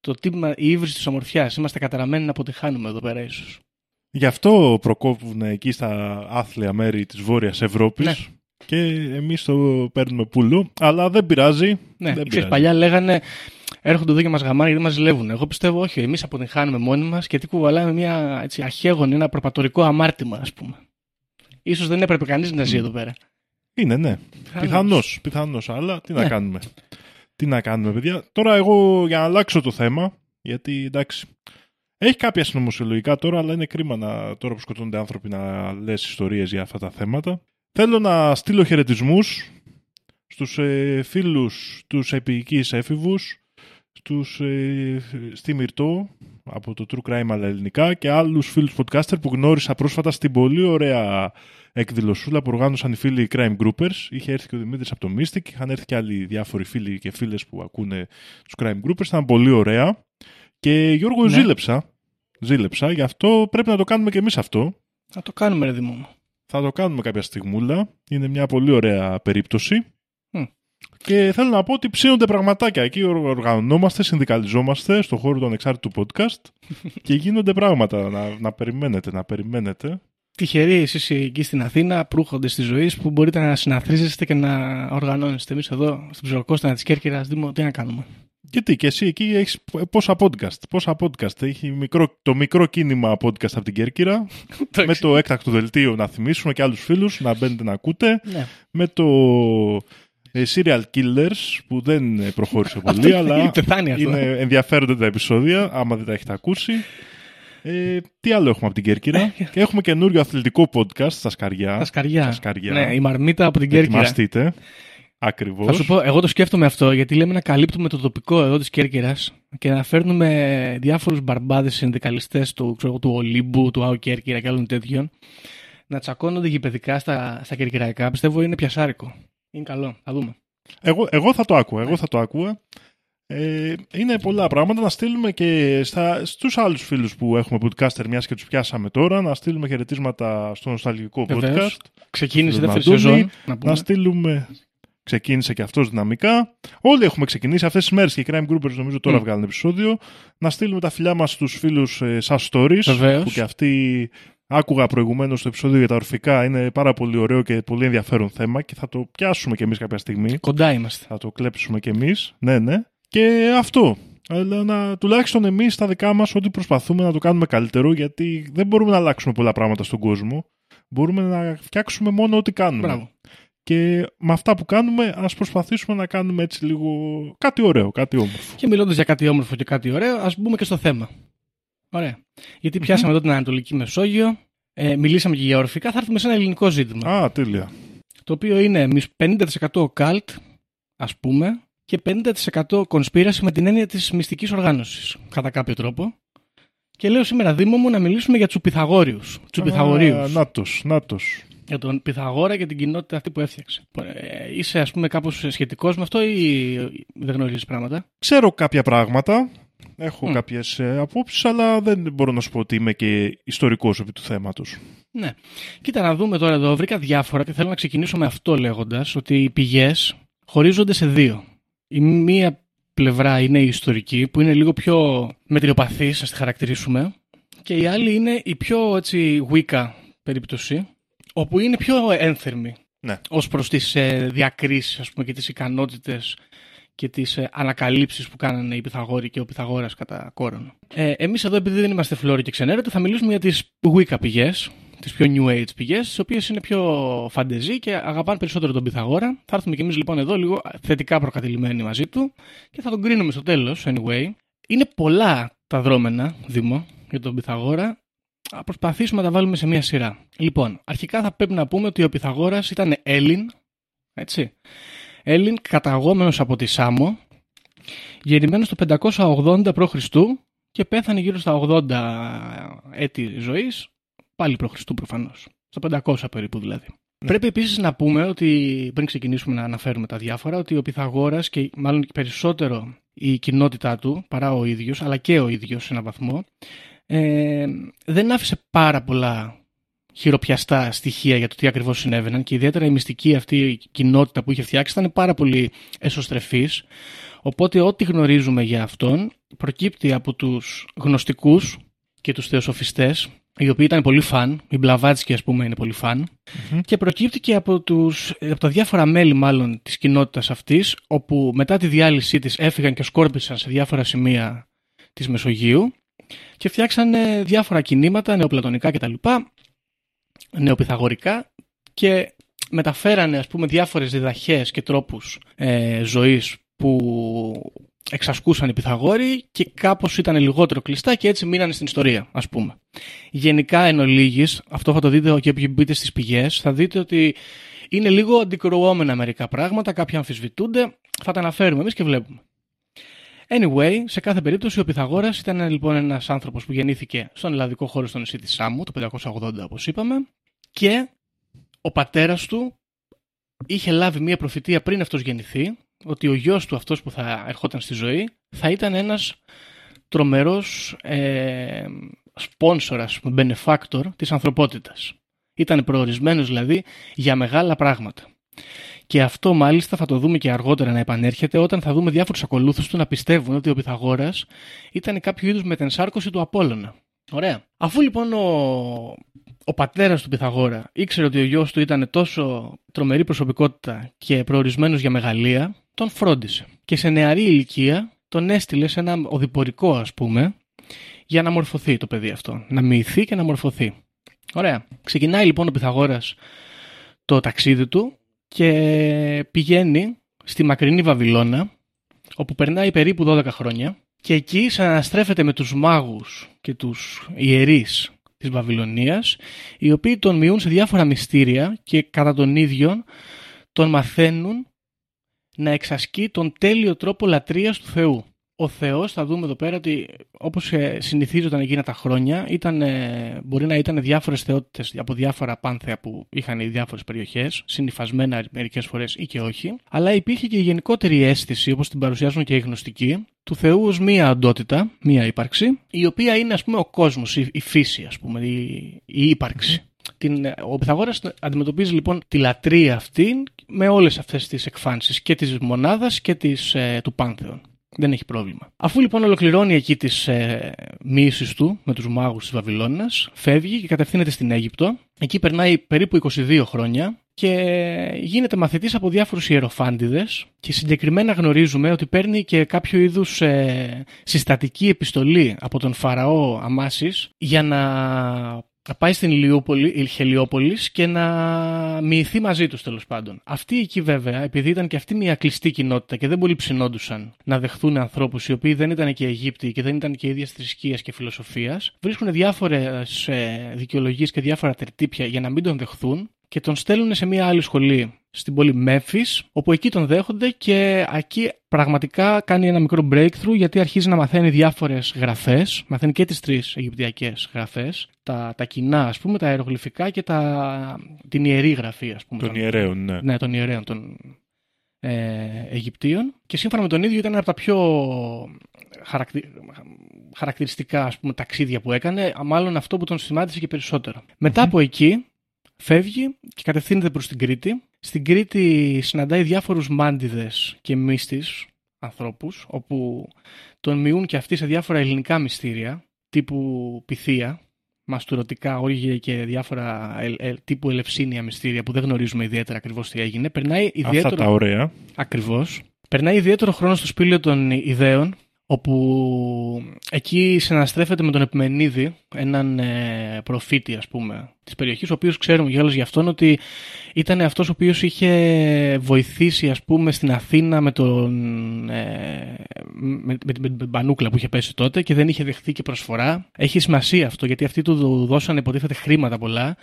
[SPEAKER 5] Το τίμημα, η ύβρη της ομορφιάς. Είμαστε καταραμένοι να αποτυχάνουμε εδώ πέρα ίσως.
[SPEAKER 4] Γι' αυτό προκόπουν εκεί στα άθλια μέρη της Βόρειας Ευρώπης
[SPEAKER 5] Ναι.
[SPEAKER 4] και εμείς το παίρνουμε πουλού, αλλά δεν πειράζει.
[SPEAKER 5] Ναι,
[SPEAKER 4] δεν
[SPEAKER 5] ξέρεις,
[SPEAKER 4] πειράζει.
[SPEAKER 5] παλιά λέγανε έρχονται εδώ και μας γαμάνε γιατί μας ζηλεύουν. Εγώ πιστεύω όχι. Εμείς αποτυγχάνουμε μόνοι μας και τι κουβαλάμε μια έτσι, αχαίγονη, ένα προπατορικό αμάρτημα, ας πούμε. Σω δεν έπρεπε κανείς να ζει εδώ πέρα.
[SPEAKER 4] Είναι, ναι. Πιθανώς, πιθανώς, αλλά τι να
[SPEAKER 5] Ναι.
[SPEAKER 4] κάνουμε. Τι να κάνουμε, παιδιά. Τώρα εγώ για να αλλάξω το θέμα, γιατί εντάξει, έχει κάποια συνωμοσιολογικά τώρα, αλλά είναι κρίμα να, τώρα που σκοτώνονται άνθρωποι να λες ιστορίες για αυτά τα θέματα. Θέλω να στείλω χαιρετισμούς στους ε, φίλους τους επίοικείς έφηβους, στους, ε, στη Μυρτό από το True Crime αλλά ελληνικά και άλλους φίλους podcaster που γνώρισα πρόσφατα στην πολύ ωραία εκδηλωσούλα που οργάνωσαν οι φίλοι Crime Groupers. Είχε έρθει και ο Δημήτρης από το Mystic, είχαν έρθει και άλλοι διάφοροι φίλοι και φίλες που ακούνε τους Crime Groupers. Ήταν πολύ ωραία. Και Γιώργο
[SPEAKER 5] Ναι.
[SPEAKER 4] ζήλεψα. Ζήλεψα, γι' αυτό πρέπει να το κάνουμε και εμείς αυτό.
[SPEAKER 5] Να το κάνουμε, ρε Δημό.
[SPEAKER 4] Θα το κάνουμε κάποια στιγμούλα. Είναι μια πολύ ωραία περίπτωση.
[SPEAKER 5] Μμ.
[SPEAKER 4] Και θέλω να πω ότι ψήνονται πραγματάκια. Εκεί οργανωνόμαστε, συνδικαλιζόμαστε στον χώρο του ανεξάρτητου podcast και γίνονται πράγματα. Να, να περιμένετε, να περιμένετε.
[SPEAKER 5] Τυχεροί εσείς εκεί στην Αθήνα, προύχοντε τη ζωή, που μπορείτε να συναθρίζεστε και να οργανώνεστε. Εμείς εδώ, στην Ψωροκόστανα της Κέρκυρας, Δήμο, τι να κάνουμε.
[SPEAKER 4] Γιατί και εσύ εκεί έχεις πόσα podcast. Πόσα podcast. Έχει μικρό, το μικρό κίνημα podcast από την Κέρκυρα. με το έκτακτο δελτίο να θυμίσουμε και άλλους φίλους να μπαίνετε να ακούτε.
[SPEAKER 5] Ναι.
[SPEAKER 4] Με το ε, Serial Killers που δεν ε, προχώρησε πολύ αλλά
[SPEAKER 5] είναι πεθάνει αυτό.
[SPEAKER 4] είναι ενδιαφέροντα τα επεισόδια άμα δεν τα έχετε ακούσει. Ε, τι άλλο έχουμε από την Κέρκυρα; και έχουμε καινούριο αθλητικό podcast στα Σκαριά.
[SPEAKER 5] Τα σκαριά.
[SPEAKER 4] Στα Σκαριά.
[SPEAKER 5] Ναι, η μαρμίτα από την Κέρκυρα.
[SPEAKER 4] Ετοιμαστείτε. Ακριβώς.
[SPEAKER 5] Θα σου πω, εγώ το σκέφτομαι αυτό γιατί λέμε να καλύπτουμε το τοπικό εδώ της Κέρκυρας και να φέρνουμε διάφορους μπαρμπάδες συνδικαλιστές του, ξέρω, εγώ, του Ολύμπου, του ΑΟ Κέρκυρα και άλλων τέτοιων να τσακώνονται γηπαιδικά στα, στα κερκυραϊκά. Πιστεύω είναι πιασάρικο. Είναι καλό. Θα δούμε.
[SPEAKER 4] Εγώ, εγώ θα το άκουγα. Εγώ θα το άκουγα. Ε, είναι πολλά πράγματα. Να στείλουμε και στα, στους άλλους φίλους που έχουμε podcaster, μιας και τους πιάσαμε τώρα, να στείλουμε χαιρετίσματα στο νοσταλγικό
[SPEAKER 5] Βεβαίως.
[SPEAKER 4] podcast.
[SPEAKER 5] Ξεκίνησε η
[SPEAKER 4] Του
[SPEAKER 5] δεύτερη
[SPEAKER 4] Μαντούνι,
[SPEAKER 5] σεζόν. Να πούμε.
[SPEAKER 4] Να στείλουμε... Ξεκίνησε και αυτός δυναμικά. Όλοι έχουμε ξεκινήσει αυτές τις μέρες και οι Crime Groupers νομίζω τώρα
[SPEAKER 5] Μμ.
[SPEAKER 4] βγάλουν επεισόδιο. Να στείλουμε τα φιλιά μας στους φίλους ε, σας stories.
[SPEAKER 5] Βεβαίως.
[SPEAKER 4] Που και αυτοί άκουγα προηγουμένως το επεισόδιο για τα ορφικά. Είναι πάρα πολύ ωραίο και πολύ ενδιαφέρον θέμα και θα το πιάσουμε κι εμείς κάποια στιγμή.
[SPEAKER 5] Κοντά είμαστε.
[SPEAKER 4] Θα το κλέψουμε κι εμείς. Ναι, ναι. Και αυτό. Αλλά να, τουλάχιστον εμείς στα δικά μας ό,τι προσπαθούμε να το κάνουμε καλύτερο γιατί δεν μπορούμε να αλλάξουμε πολλά πράγματα στον κόσμο. Μπορούμε να φτιάξουμε μόνο ό,τι κάνουμε.
[SPEAKER 5] Μπράβο.
[SPEAKER 4] Και με αυτά που κάνουμε ας προσπαθήσουμε να κάνουμε έτσι λίγο κάτι ωραίο, κάτι όμορφο.
[SPEAKER 5] Και μιλώντας για κάτι όμορφο και κάτι ωραίο, ας μπούμε και στο θέμα. Ωραία. Γιατί πιάσαμε εδώ την Ανατολική Μεσόγειο, ε, μιλήσαμε και για ορφικά, θα έρθουμε σε ένα ελληνικό ζήτημα.
[SPEAKER 4] Α, τέλεια.
[SPEAKER 5] Το οποίο είναι μισ- 50% cult, ας πούμε, και 50% conspiracy με την έννοια της μυστικής οργάνωσης, κατά κάποιο τρόπο. Και λέω σήμερα, Δήμο μου, να μιλήσουμε για του Πυθαγόριου. Του Πυθαγορίου.
[SPEAKER 4] Α, Νάτος, νάτος.
[SPEAKER 5] Για τον Πυθαγόρα και την κοινότητα αυτή που έφτιαξε. Ε, είσαι, ας πούμε, κάπως σχετικός με αυτό ή δεν γνωρίζεις πράγματα;
[SPEAKER 4] Ξέρω κάποια πράγματα, έχω
[SPEAKER 5] Μμ.
[SPEAKER 4] κάποιες ε, απόψεις, αλλά δεν μπορώ να σου πω ότι είμαι και ιστορικός επί του θέματος.
[SPEAKER 5] Ναι. Κοίτα να δούμε τώρα εδώ. Βρήκα διάφορα και θέλω να ξεκινήσω με αυτό λέγοντας ότι οι πηγές χωρίζονται σε δύο. Η μία πλευρά είναι η ιστορική, που είναι λίγο πιο μετριοπαθής, ας τη χαρακτηρίσουμε. Και η άλλη είναι η πιο έτσι Wicca περίπτωση, όπου είναι πιο ένθερμη.
[SPEAKER 4] Ναι.
[SPEAKER 5] ως προς τις ε, διακρίσεις ας πούμε, και τις ικανότητες και τις ε, ανακαλύψεις που κάνανε οι Πυθαγόροι και ο Πυθαγόρας κατά κόρον. Ε, εμείς εδώ επειδή δεν είμαστε φλόροι και ξενέρωτοι θα μιλήσουμε για τις Wicca πηγές, τις πιο New Age πηγές, τις οποίες είναι πιο φαντεζή και αγαπάνε περισσότερο τον Πυθαγόρα. Θα έρθουμε κι εμείς λοιπόν εδώ λίγο θετικά προκατηλημένοι μαζί του και θα τον κρίνουμε στο τέλος, anyway. Είναι πολλά τα δρόμενα, Δήμο, για τον Πυθαγόρα. Θα προσπαθήσουμε να τα βάλουμε σε μία σειρά. Λοιπόν, αρχικά θα πρέπει να πούμε ότι ο Πυθαγόρας ήταν Έλλην, έτσι. Έλλην καταγόμενος από τη Σάμο, γεννημένος το 580 π.Χ. και πέθανε γύρω στα 80 έτη ζωής, πάλι π.Χ. προφανώς, στα 500 περίπου δηλαδή. Πρέπει επίσης να πούμε ότι, πριν ξεκινήσουμε να αναφέρουμε τα διάφορα, ότι ο Πυθαγόρας και μάλλον περισσότερο η κοινότητά του, παρά ο ίδιος, αλλά και ο ίδιος σε έναν βαθμό, ε, δεν άφησε πάρα πολλά χειροπιαστά στοιχεία για το τι ακριβώς συνέβαιναν και ιδιαίτερα η μυστική αυτή η κοινότητα που είχε φτιάξει ήταν πάρα πολύ εσωστρεφής. Οπότε ό,τι γνωρίζουμε για αυτόν προκύπτει από τους γνωστικούς και τους θεοσοφιστές οι οποίοι ήταν πολύ φαν, οι Μπλαβάτσκι ας πούμε είναι πολύ φαν. Και προκύπτει και από, τους, από τα διάφορα μέλη μάλλον της κοινότητας αυτής όπου μετά τη διάλυσή της έφυγαν και σκόρπισαν σε διάφορα σημεία της Μεσογείου και φτιάξανε διάφορα κινήματα νεοπλατωνικά κτλ νεοπιθαγορικά και μεταφέρανε ας πούμε διάφορες διδαχές και τρόπους ε, ζωής που εξασκούσαν οι Πυθαγόροι και κάπως ήταν λιγότερο κλειστά και έτσι μείνανε στην ιστορία ας πούμε. Γενικά εν ολίγης, αυτό θα το δείτε και όποιοι μπείτε στις πηγές, θα δείτε ότι είναι λίγο αντικρουόμενα μερικά πράγματα, κάποια αμφισβητούνται, θα τα αναφέρουμε εμείς και βλέπουμε. Anyway, σε κάθε περίπτωση ο Πυθαγόρας ήταν λοιπόν ένας άνθρωπος που γεννήθηκε στον ελλαδικό χώρο στο νησί της Σάμου το 580 όπως είπαμε και ο πατέρας του είχε λάβει μια προφητεία πριν αυτός γεννηθεί ότι ο γιος του αυτός που θα ερχόταν στη ζωή θα ήταν ένας τρομερός ε, σπόνσορας, benefactor της ανθρωπότητας. Ήταν προορισμένος δηλαδή για μεγάλα πράγματα. Και αυτό μάλιστα θα το δούμε και αργότερα να επανέρχεται όταν θα δούμε διάφορους ακολούθους του να πιστεύουν ότι ο Πυθαγόρας ήταν κάποιο είδους μετενσάρκωση του Απόλλωνα. Ωραία. Αφού λοιπόν ο, ο πατέρας του Πυθαγόρα ήξερε ότι ο γιος του ήταν τόσο τρομερή προσωπικότητα και προορισμένος για μεγαλεία, τον φρόντισε. Και σε νεαρή ηλικία τον έστειλε σε ένα οδηπορικό ας πούμε για να μορφωθεί το παιδί αυτό. Να μοιηθεί και να μορφωθεί. Ωραία. Ξεκινάει λοιπόν ο Πυθαγόρας το ταξίδι του και πηγαίνει στη μακρινή Βαβυλώνα όπου περνάει περίπου 12 χρόνια και εκεί συναναστρέφεται με τους μάγους και τους ιερείς της Βαβυλωνίας οι οποίοι τον μειούν σε διάφορα μυστήρια και κατά τον ίδιο τον μαθαίνουν να εξασκεί τον τέλειο τρόπο λατρείας του Θεού ο Θεός θα δούμε εδώ πέρα ότι όπως ε, συνηθίζονταν εκείνα τα χρόνια ήταν, ε, μπορεί να ήταν διάφορες θεότητες από διάφορα πάνθεα που είχαν οι διάφορες περιοχές, συνυφασμένα μερικές φορές ή και όχι, αλλά υπήρχε και η γενικότερη αίσθηση όπως την παρουσιάζουν και οι γνωστικοί του Θεού ως μία οντότητα, μία ύπαρξη, η οποία είναι ας πούμε ο κόσμος, η, η φύση ας πούμε, η, η ύπαρξη. Την, ο Πυθαγόρας αντιμετωπίζει λοιπόν τη λατρεία αυτή με όλες αυτές τις εκφάνσεις και της μονάδας και της, ε, του πάνθεων. Δεν έχει πρόβλημα. Αφού λοιπόν ολοκληρώνει εκεί τις ε, μίσεις του με τους μάγους της Βαβυλώνας, φεύγει και κατευθύνεται στην Αίγυπτο. Εκεί περνάει περίπου 22 χρόνια και γίνεται μαθητής από διάφορους ιεροφάντιδες και συγκεκριμένα γνωρίζουμε ότι παίρνει και κάποιο είδους ε, συστατική επιστολή από τον Φαραώ Αμάσης για να να πάει στην Ηλιούπολη, Χελιόπολης και να μοιηθεί μαζί τους τέλος πάντων. Αυτοί εκεί βέβαια, επειδή ήταν και αυτή μια κλειστή κοινότητα και δεν πολύ ψινόντουσαν να δεχθούν ανθρώπους οι οποίοι δεν ήταν και Αιγύπτιοι και δεν ήταν και ίδιας θρησκείας και φιλοσοφίας, βρίσκουν διάφορες ε, δικαιολογίες και διάφορα τερτύπια για να μην τον δεχθούν και τον στέλνουν σε μια άλλη σχολή στην πόλη Memphis, όπου εκεί τον δέχονται και εκεί πραγματικά κάνει ένα μικρό breakthrough γιατί αρχίζει να μαθαίνει διάφορες γραφές, μαθαίνει και τις τρεις Αιγυπτιακές γραφές, τα, τα κοινά ας πούμε, τα αερογλυφικά και τα, την ιερή γραφή ας πούμε.
[SPEAKER 4] Των ιερέων, ναι.
[SPEAKER 5] Ναι, των ιερέων των ε, Αιγυπτίων και σύμφωνα με τον ίδιο ήταν από τα πιο χαρακτη... χαρακτηριστικά ας πούμε, ταξίδια που έκανε, μάλλον αυτό που τον σημάτισε και περισσότερο. Μετά από εκεί φεύγει και κατευθύνεται προς την Κρήτη. Στην Κρήτη συναντάει διάφορους μάντιδες και μύστης ανθρώπους, όπου τον μειούν και αυτοί σε διάφορα ελληνικά μυστήρια, τύπου Πυθία, μαστουρωτικά όργια και διάφορα ε, ε, τύπου ελευσίνια μυστήρια που δεν γνωρίζουμε ιδιαίτερα ακριβώς τι έγινε. Περνάει
[SPEAKER 4] Αυτά
[SPEAKER 5] ιδιαίτερο.
[SPEAKER 4] τα ωραία.
[SPEAKER 5] Ακριβώς. Περνάει ιδιαίτερο χρόνο στο σπήλαιο των ιδέων, όπου εκεί συναστρέφεται με τον Επιμενίδη, έναν ε, προφήτη ας πούμε της περιοχής, ο οποίος ξέρουμε για για αυτόν ότι ήταν αυτός ο οποίος είχε βοηθήσει ας πούμε στην Αθήνα με τον ε, με, με, με την Πανούκλα που είχε πέσει τότε και δεν είχε δεχθεί και προσφορά. Έχει σημασία αυτό γιατί αυτοί του δώσανε υποτίθεται χρήματα πολλά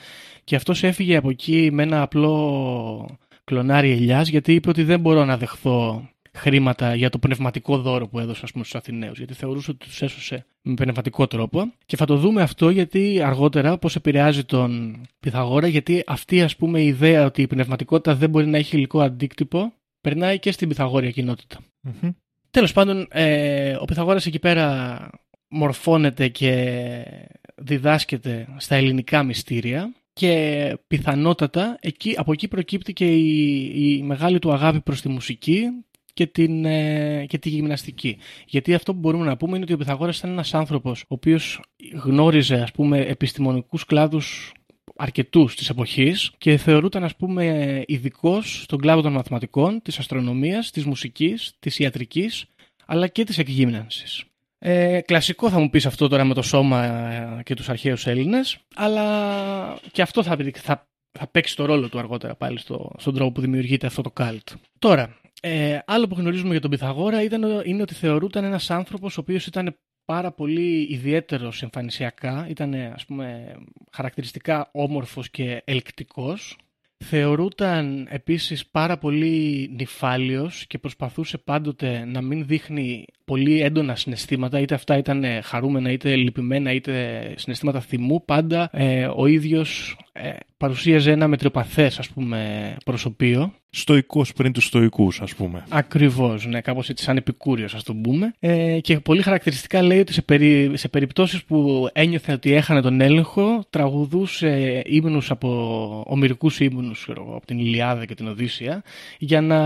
[SPEAKER 5] και αυτός έφυγε από εκεί με ένα απλό κλονάρι ελιάς γιατί είπε ότι δεν μπορώ να δεχθώ χρήματα για το πνευματικό δώρο που έδωσε ας πούμε, στους Αθηναίους γιατί θεωρούσε ότι τους έσωσε με πνευματικό τρόπο και θα το δούμε αυτό γιατί αργότερα πώς επηρεάζει τον Πυθαγόρα γιατί αυτή ας πούμε η ιδέα ότι η πνευματικότητα δεν μπορεί να έχει υλικό αντίκτυπο περνάει και στην Πυθαγόρια κοινότητα.
[SPEAKER 4] Μμμ.
[SPEAKER 5] Τέλος πάντων, ε, ο Πυθαγόρας εκεί πέρα μορφώνεται και διδάσκεται στα ελληνικά μυστήρια και πιθανότατα εκεί, από εκεί προκύπτει και η, η μεγάλη του αγάπη προς τη μουσική και, την, ε, και τη γυμναστική. Γιατί αυτό που μπορούμε να πούμε είναι ότι ο Πυθαγόρας ήταν ένας άνθρωπος ο οποίος γνώριζε ας πούμε επιστημονικούς κλάδους αρκετούς της εποχής και θεωρούταν ας πούμε ειδικός στον κλάδο των μαθηματικών, της αστρονομίας, της μουσικής, της ιατρικής αλλά και της εκγύμνανσης. Ε, κλασικό θα μου πεις αυτό τώρα με το σώμα ε, και τους αρχαίους Έλληνες αλλά και αυτό θα, θα, θα παίξει το ρόλο του αργότερα πάλι στο, στον τρόπο που δημιουργείται αυτό το καλτ. Τώρα, ε, άλλο που γνωρίζουμε για τον Πυθαγόρα ήταν, είναι ότι θεωρούταν ένας άνθρωπος ο οποίος ήταν πάρα πολύ ιδιαίτερος εμφανισιακά, ήταν ας πούμε χαρακτηριστικά όμορφος και ελκτικός. Θεωρούταν επίσης πάρα πολύ νυφάλιος και προσπαθούσε πάντοτε να μην δείχνει πολύ έντονα συναισθήματα, είτε αυτά ήταν χαρούμενα, είτε λυπημένα, είτε συναισθήματα θυμού. Πάντα ε, ο ίδιος ε, παρουσίαζε ένα μετριοπαθές ας πούμε προσωπείο
[SPEAKER 4] Στοικός πριν τους στοικούς, ας πούμε.
[SPEAKER 5] Ακριβώς, ναι, κάπως έτσι, σαν επικούριος, ας το πούμε. Ε, και πολύ χαρακτηριστικά λέει ότι σε, περι, σε περιπτώσεις που ένιωθε ότι έχανε τον έλεγχο, τραγουδούσε ύμνους από ομυρικούς ύμνους, από την Ιλιάδα και την Οδύσσια, για να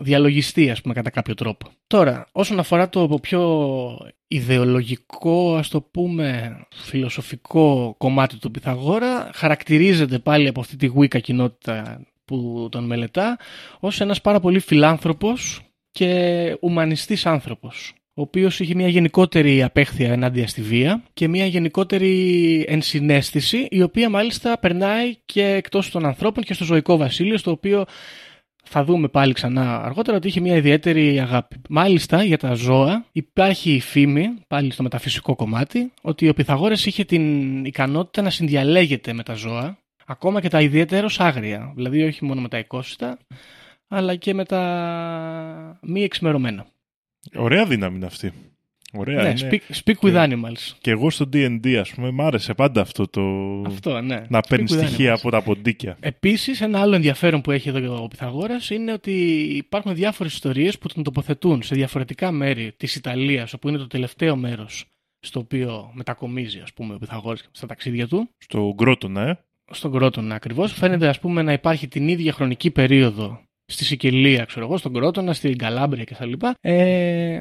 [SPEAKER 5] διαλογιστεί, ας πούμε, κατά κάποιο τρόπο. Τώρα, όσον αφορά το πιο ιδεολογικό, ας το πούμε, φιλοσοφικό κομμάτι του Πυθαγόρα, χαρακτηρίζεται πάλι από αυτή τη Wicca κοινότητα που τον μελετά ως ένας πάρα πολύ φιλάνθρωπος και ουμανιστής άνθρωπος ο οποίος είχε μια γενικότερη απέχθεια ενάντια στη βία και μια γενικότερη ενσυναίσθηση η οποία μάλιστα περνάει και εκτός των ανθρώπων και στο ζωικό βασίλειο στο οποίο θα δούμε πάλι ξανά αργότερα ότι είχε μια ιδιαίτερη αγάπη. Μάλιστα για τα ζώα υπάρχει η φήμη, πάλι στο μεταφυσικό κομμάτι, ότι ο Πυθαγόρας είχε την ικανότητα να συνδιαλέγεται με τα ζώα ακόμα και τα ιδιαίτερος άγρια. Δηλαδή όχι μόνο με τα οικόσιτα, αλλά και με τα μη εξημερωμένα.
[SPEAKER 4] Ωραία δύναμη είναι αυτή. Ωραία
[SPEAKER 5] ναι,
[SPEAKER 4] είναι.
[SPEAKER 5] speak, speak with
[SPEAKER 4] Και-
[SPEAKER 5] animals.
[SPEAKER 4] Και εγώ στο D&D, ας πούμε, μ' άρεσε πάντα αυτό το...
[SPEAKER 5] Αυτό, ναι.
[SPEAKER 4] Να
[SPEAKER 5] Speak
[SPEAKER 4] παίρνεις
[SPEAKER 5] with
[SPEAKER 4] στοιχεία
[SPEAKER 5] animals.
[SPEAKER 4] από τα ποντίκια.
[SPEAKER 5] Επίσης, ένα άλλο ενδιαφέρον που έχει εδώ ο Πυθαγόρας είναι ότι υπάρχουν διάφορες ιστορίες που τον τοποθετούν σε διαφορετικά μέρη της Ιταλίας, όπου είναι το τελευταίο μέρος στο οποίο μετακομίζει, ας πούμε, ο Πυθαγόρας στα ταξίδια του.
[SPEAKER 4] Στο Γκρότονα, ε.
[SPEAKER 5] στον Κρότονα ακριβώς. Φαίνεται ας πούμε να υπάρχει την ίδια χρονική περίοδο στη Σικελία, ξέρω εγώ, στον Κρότονα, στην Καλάμπρια κτλ. Ε,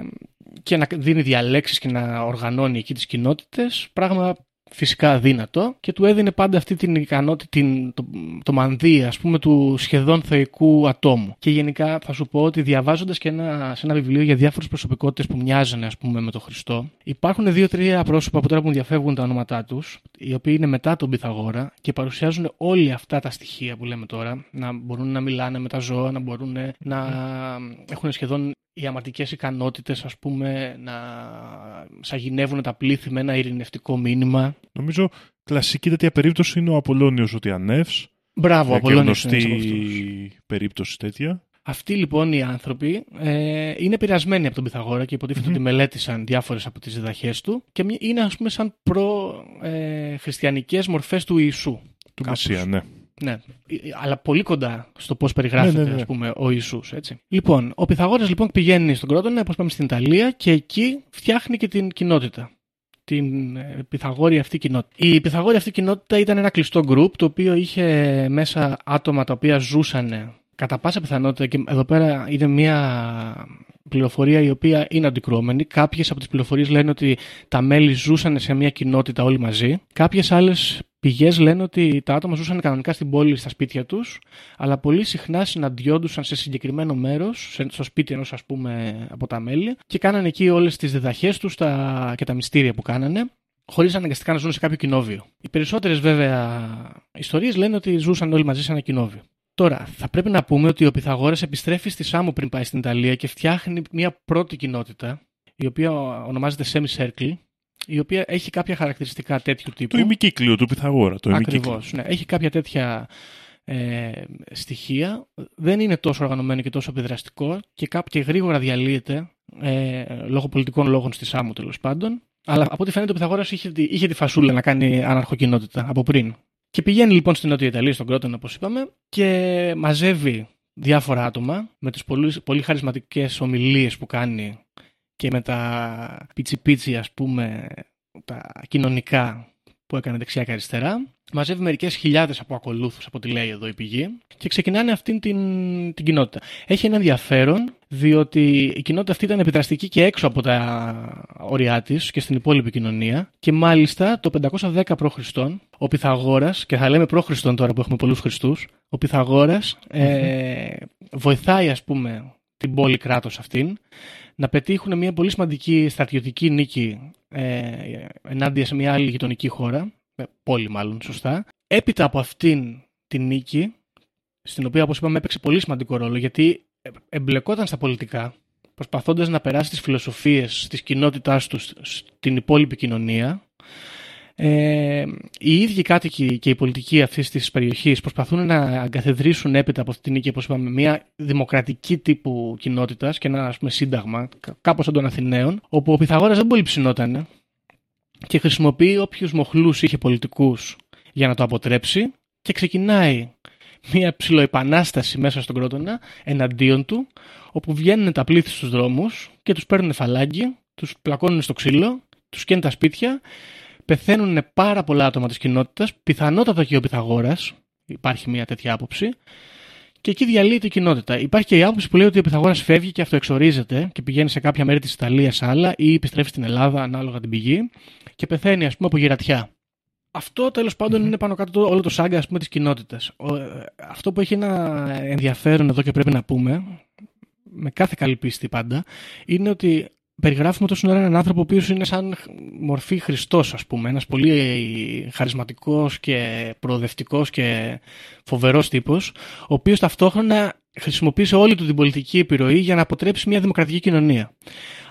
[SPEAKER 5] και να δίνει διαλέξεις και να οργανώνει εκεί τις κοινότητες, πράγμα φυσικά αδύνατο και του έδινε πάντα αυτή την ικανότητα, την, το, το μανδύα ας πούμε του σχεδόν θεϊκού ατόμου. Και γενικά θα σου πω ότι διαβάζοντας και ένα, σε ένα βιβλίο για διάφορες προσωπικότητες που μοιάζανε ας πούμε με τον Χριστό, υπάρχουν δύο-τρία πρόσωπα που τώρα που μου διαφεύγουν τα ονόματά τους, οι οποίοι είναι μετά τον Πυθαγόρα και παρουσιάζουν όλοι αυτά τα στοιχεία που λέμε τώρα, να μπορούν να μιλάνε με τα ζώα, να μπορούν να έχουν σχεδόν οι αματικές ικανότητες ας πούμε να σαγηνεύουν τα πλήθη με ένα ειρηνευτικό μήνυμα.
[SPEAKER 4] Νομίζω κλασική τέτοια περίπτωση είναι ο Απολώνιος ο Τιανεύς.
[SPEAKER 5] Μπράβο,
[SPEAKER 4] Ε, και
[SPEAKER 5] Απολλώνιος είναι
[SPEAKER 4] γνωστή
[SPEAKER 5] ένας από αυτούς.
[SPEAKER 4] περίπτωση τέτοια.
[SPEAKER 5] Αυτοί λοιπόν οι άνθρωποι ε, είναι επηρεασμένοι από τον Πυθαγόρα και υποτίθεται ότι μελέτησαν διάφορες από τις διδαχές του και μια- είναι ας πούμε σαν προ-χριστιανικές μορφές του Ιησού.
[SPEAKER 4] Του
[SPEAKER 5] Κάπως.
[SPEAKER 4] Μεσσία, ναι.
[SPEAKER 5] Ναι, Ε, αλλά πολύ κοντά στο πώς περιγράφεται
[SPEAKER 4] Ναι, ναι, ναι.
[SPEAKER 5] Ας πούμε, ο Ιησούς, έτσι. Λοιπόν, ο Πυθαγόρας λοιπόν πηγαίνει στον Κρότονα, όπως πάμε στην Ιταλία και εκεί φτιάχνει και την κοινότητα. Την ε, Πυθαγόρια αυτή κοινότητα. Η Πυθαγόρια αυτή κοινότητα ήταν ένα κλειστό γκρουπ το οποίο είχε μέσα άτομα τα οποία ζούσαν κατά πάσα πιθανότητα και εδώ πέρα είναι μια πληροφορία η οποία είναι αντικρουόμενη. Κάποιες από τις πληροφορίες λένε ότι τα μέλη ζούσαν σε μια κοινότητα όλοι μαζί. Κάποιες άλλες πηγές λένε ότι τα άτομα ζούσαν κανονικά στην πόλη, στα σπίτια τους, αλλά πολύ συχνά συναντιόντουσαν σε συγκεκριμένο μέρος, στο σπίτι ενός ας πούμε από τα μέλη, και κάνανε εκεί όλες τις διδαχές τους και τα μυστήρια που κάνανε χωρίς αναγκαστικά να ζουν σε κάποιο κοινόβιο. Οι περισσότερες βέβαια ιστορίες λένε ότι ζούσαν όλοι μαζί σε ένα κοινόβιο. Τώρα, θα πρέπει να πούμε ότι ο Πυθαγόρας επιστρέφει στη Σάμο πριν πάει στην Ιταλία και φτιάχνει μια πρώτη κοινότητα, η οποία ονομάζεται Semi-Circle, η οποία έχει κάποια χαρακτηριστικά τέτοιου τύπου.
[SPEAKER 4] Το ημικύκλιο του Πυθαγόρα.
[SPEAKER 5] Ακριβώς. Ναι, έχει κάποια τέτοια ε, στοιχεία. Δεν είναι τόσο οργανωμένο και τόσο επιδραστικό και, και γρήγορα διαλύεται ε, λόγω πολιτικών λόγων στη Σάμο τέλος πάντων. Αλλά από ό,τι φαίνεται ο Πυθαγόρας είχε, είχε τη φασούλα να κάνει αναρχοκοινότητα από πριν. Και πηγαίνει λοιπόν στην Νότια Ιταλία, στον Κρότον όπως είπαμε, και μαζεύει διάφορα άτομα με τις πολύ, πολύ χαρισματικές ομιλίες που κάνει και με τα πίτσι πίτσι ας πούμε τα κοινωνικά που έκανε δεξιά και αριστερά. Μαζεύει μερικές χιλιάδες από ακολούθους, από ό,τι λέει εδώ η πηγή, και ξεκινάνε αυτήν την, την κοινότητα. Έχει ένα ενδιαφέρον, διότι η κοινότητα αυτή ήταν επιδραστική και έξω από τα όρια της και στην υπόλοιπη κοινωνία. Και μάλιστα το 510 π.Χ. ο Πυθαγόρας, και θα λέμε π.Χ. τώρα που έχουμε πολλούς Χριστούς, ο πυθαγορας ε, βοηθάει, ας πούμε, την πόλη κράτος αυτήν να πετύχουν μια πολύ σημαντική στρατιωτική νίκη ε, ενάντια σε μια άλλη γειτονική χώρα, ε, πόλη μάλλον σωστά. Έπειτα από αυτήν την νίκη, στην οποία όπως είπαμε έπαιξε πολύ σημαντικό ρόλο, γιατί εμπλεκόταν στα πολιτικά, προσπαθώντας να περάσει τις φιλοσοφίες της κοινότητάς τους στην υπόλοιπη κοινωνία, ε, οι ίδιοι κάτοικοι και οι πολιτικοί αυτής της περιοχής προσπαθούν να αγκαθιδρύσουν έπειτα από αυτή την νίκη, όπως είπαμε, μια δημοκρατική τύπου κοινότητας και ένα ας πούμε, σύνταγμα, κάπως σαν των Αθηναίων, όπου ο Πυθαγόρας δεν πολύ ψινόταν και χρησιμοποιεί όποιους μοχλούς είχε πολιτικούς για να το αποτρέψει και ξεκινάει μια ψηλοεπανάσταση μέσα στον Κρότονα εναντίον του, όπου βγαίνουν τα πλήθη στους δρόμους και τους παίρνουν φαλάγγι, τους πλακώνουν στο ξύλο, τους καίνουν τα σπίτια πεθαίνουν πάρα πολλά άτομα της κοινότητας, πιθανότατα και ο Πυθαγόρας. Υπάρχει μια τέτοια άποψη. Και εκεί διαλύεται η κοινότητα. Υπάρχει και η άποψη που λέει ότι ο Πυθαγόρας φεύγει και αυτοεξορίζεται και πηγαίνει σε κάποια μέρη της Ιταλίας άλλα ή επιστρέφει στην Ελλάδα, ανάλογα την πηγή, και πεθαίνει, ας πούμε, από γυρατιά. Αυτό τέλος πάντων είναι πάνω κάτω όλο το σάγκα της κοινότητας. Αυτό που έχει ένα ενδιαφέρον εδώ και πρέπει να πούμε, με κάθε καλή πίστη πάντα, είναι ότι περιγράφουμε τόσο ώρα έναν άνθρωπο ο οποίος είναι σαν μορφή Χριστός ας πούμε, ένας πολύ χαρισματικός και προοδευτικός και φοβερός τύπος, ο οποίος ταυτόχρονα χρησιμοποίησε όλη του την πολιτική επιρροή για να αποτρέψει μια δημοκρατική κοινωνία.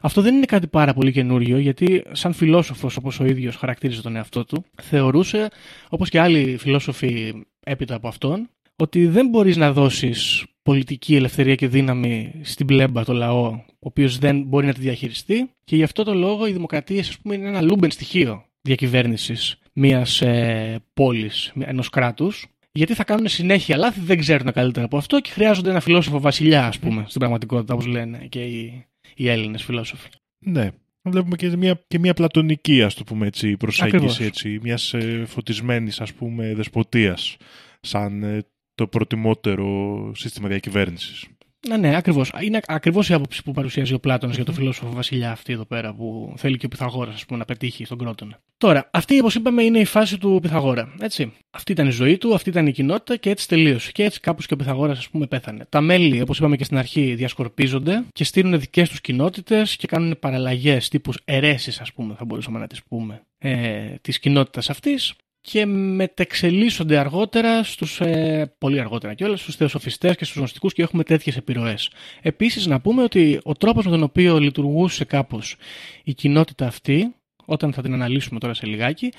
[SPEAKER 5] Αυτό δεν είναι κάτι πάρα πολύ καινούριο, γιατί σαν φιλόσοφος, όπως ο ίδιος χαρακτήριζε τον εαυτό του, θεωρούσε, όπως και άλλοι φιλόσοφοι έπειτα από αυτόν, ότι δεν μπορείς να δώσεις πολιτική ελευθερία και δύναμη στην πλέμπα, το λαό, ο οποίος δεν μπορεί να τη διαχειριστεί. Και γι' αυτό το λόγο οι δημοκρατίες, ας πούμε, είναι ένα λούμπεν στοιχείο διακυβέρνησης μιας ε, πόλης, ενός κράτους. Γιατί θα κάνουν συνέχεια λάθη, δεν ξέρουν καλύτερα από αυτό και χρειάζονται ένα φιλόσοφο βασιλιά, ας πούμε, στην πραγματικότητα, όπως λένε και οι, οι Έλληνες φιλόσοφοι.
[SPEAKER 4] Ναι. Βλέπουμε και μια, και μια πλατωνική, ας το πούμε έτσι, προσέγγιση έτσι, μιας ε, φωτισμένης ας πούμε δεσποτείας σαν ε, το προτιμότερο σύστημα διακυβέρνησης.
[SPEAKER 5] Ναι, ναι, ακριβώς. Είναι ακριβώς η άποψη που παρουσιάζει ο Πλάτωνας για το φιλόσοφο Βασιλιά αυτή εδώ πέρα που θέλει και ο Πυθαγόρας να πετύχει στον Κρότονα. Τώρα, αυτή όπως είπαμε είναι η φάση του Πυθαγόρα. Έτσι. Αυτή ήταν η ζωή του, αυτή ήταν η κοινότητα και έτσι τελείωσε. Και έτσι κάπως και ο Πυθαγόρας, ας πούμε, πέθανε. Τα μέλη, όπως είπαμε και στην αρχή, διασκορπίζονται και στείλουν δικές τους κοινότητες και κάνουν παραλλαγές τύπους αιρέσεις, ας πούμε, θα μπορούσαμε να τις πούμε, ε, της κοινότητας αυτής και μετεξελίσσονται αργότερα στους, ε, πολύ αργότερα και όλα, στους θεοσοφιστές και στους γνωστικούς και έχουμε τέτοιες επιρροές. Επίσης να πούμε ότι ο τρόπος με τον οποίο λειτουργούσε κάπως η κοινότητα αυτή, όταν θα την αναλύσουμε τώρα σε λιγάκι,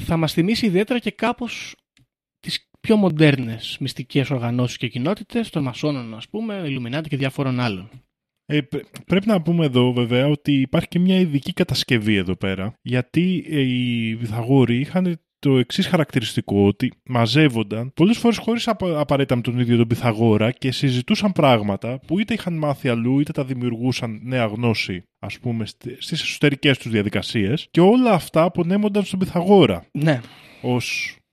[SPEAKER 5] θα μας θυμίσει ιδιαίτερα και κάπως τις πιο μοντέρνες μυστικές οργανώσεις και κοινότητες, των Μασόνων ας πούμε, Ιλουμινάτη και διάφορων άλλων.
[SPEAKER 4] Ε, πρέπει να πούμε εδώ βέβαια ότι υπάρχει και μια ειδική κατασκευή εδώ πέρα γιατί ε, οι Βυθαγόροι είχαν το εξής χαρακτηριστικό, ότι μαζεύονταν πολλές φορές χωρίς απαραίτητα με τον ίδιο τον Πυθαγόρα και συζητούσαν πράγματα που είτε είχαν μάθει αλλού, είτε τα δημιουργούσαν νέα γνώση, ας πούμε, στις εσωτερικές τους διαδικασίες. Και όλα αυτά απονέμονταν στον Πυθαγόρα.
[SPEAKER 5] Ναι.
[SPEAKER 4] Ω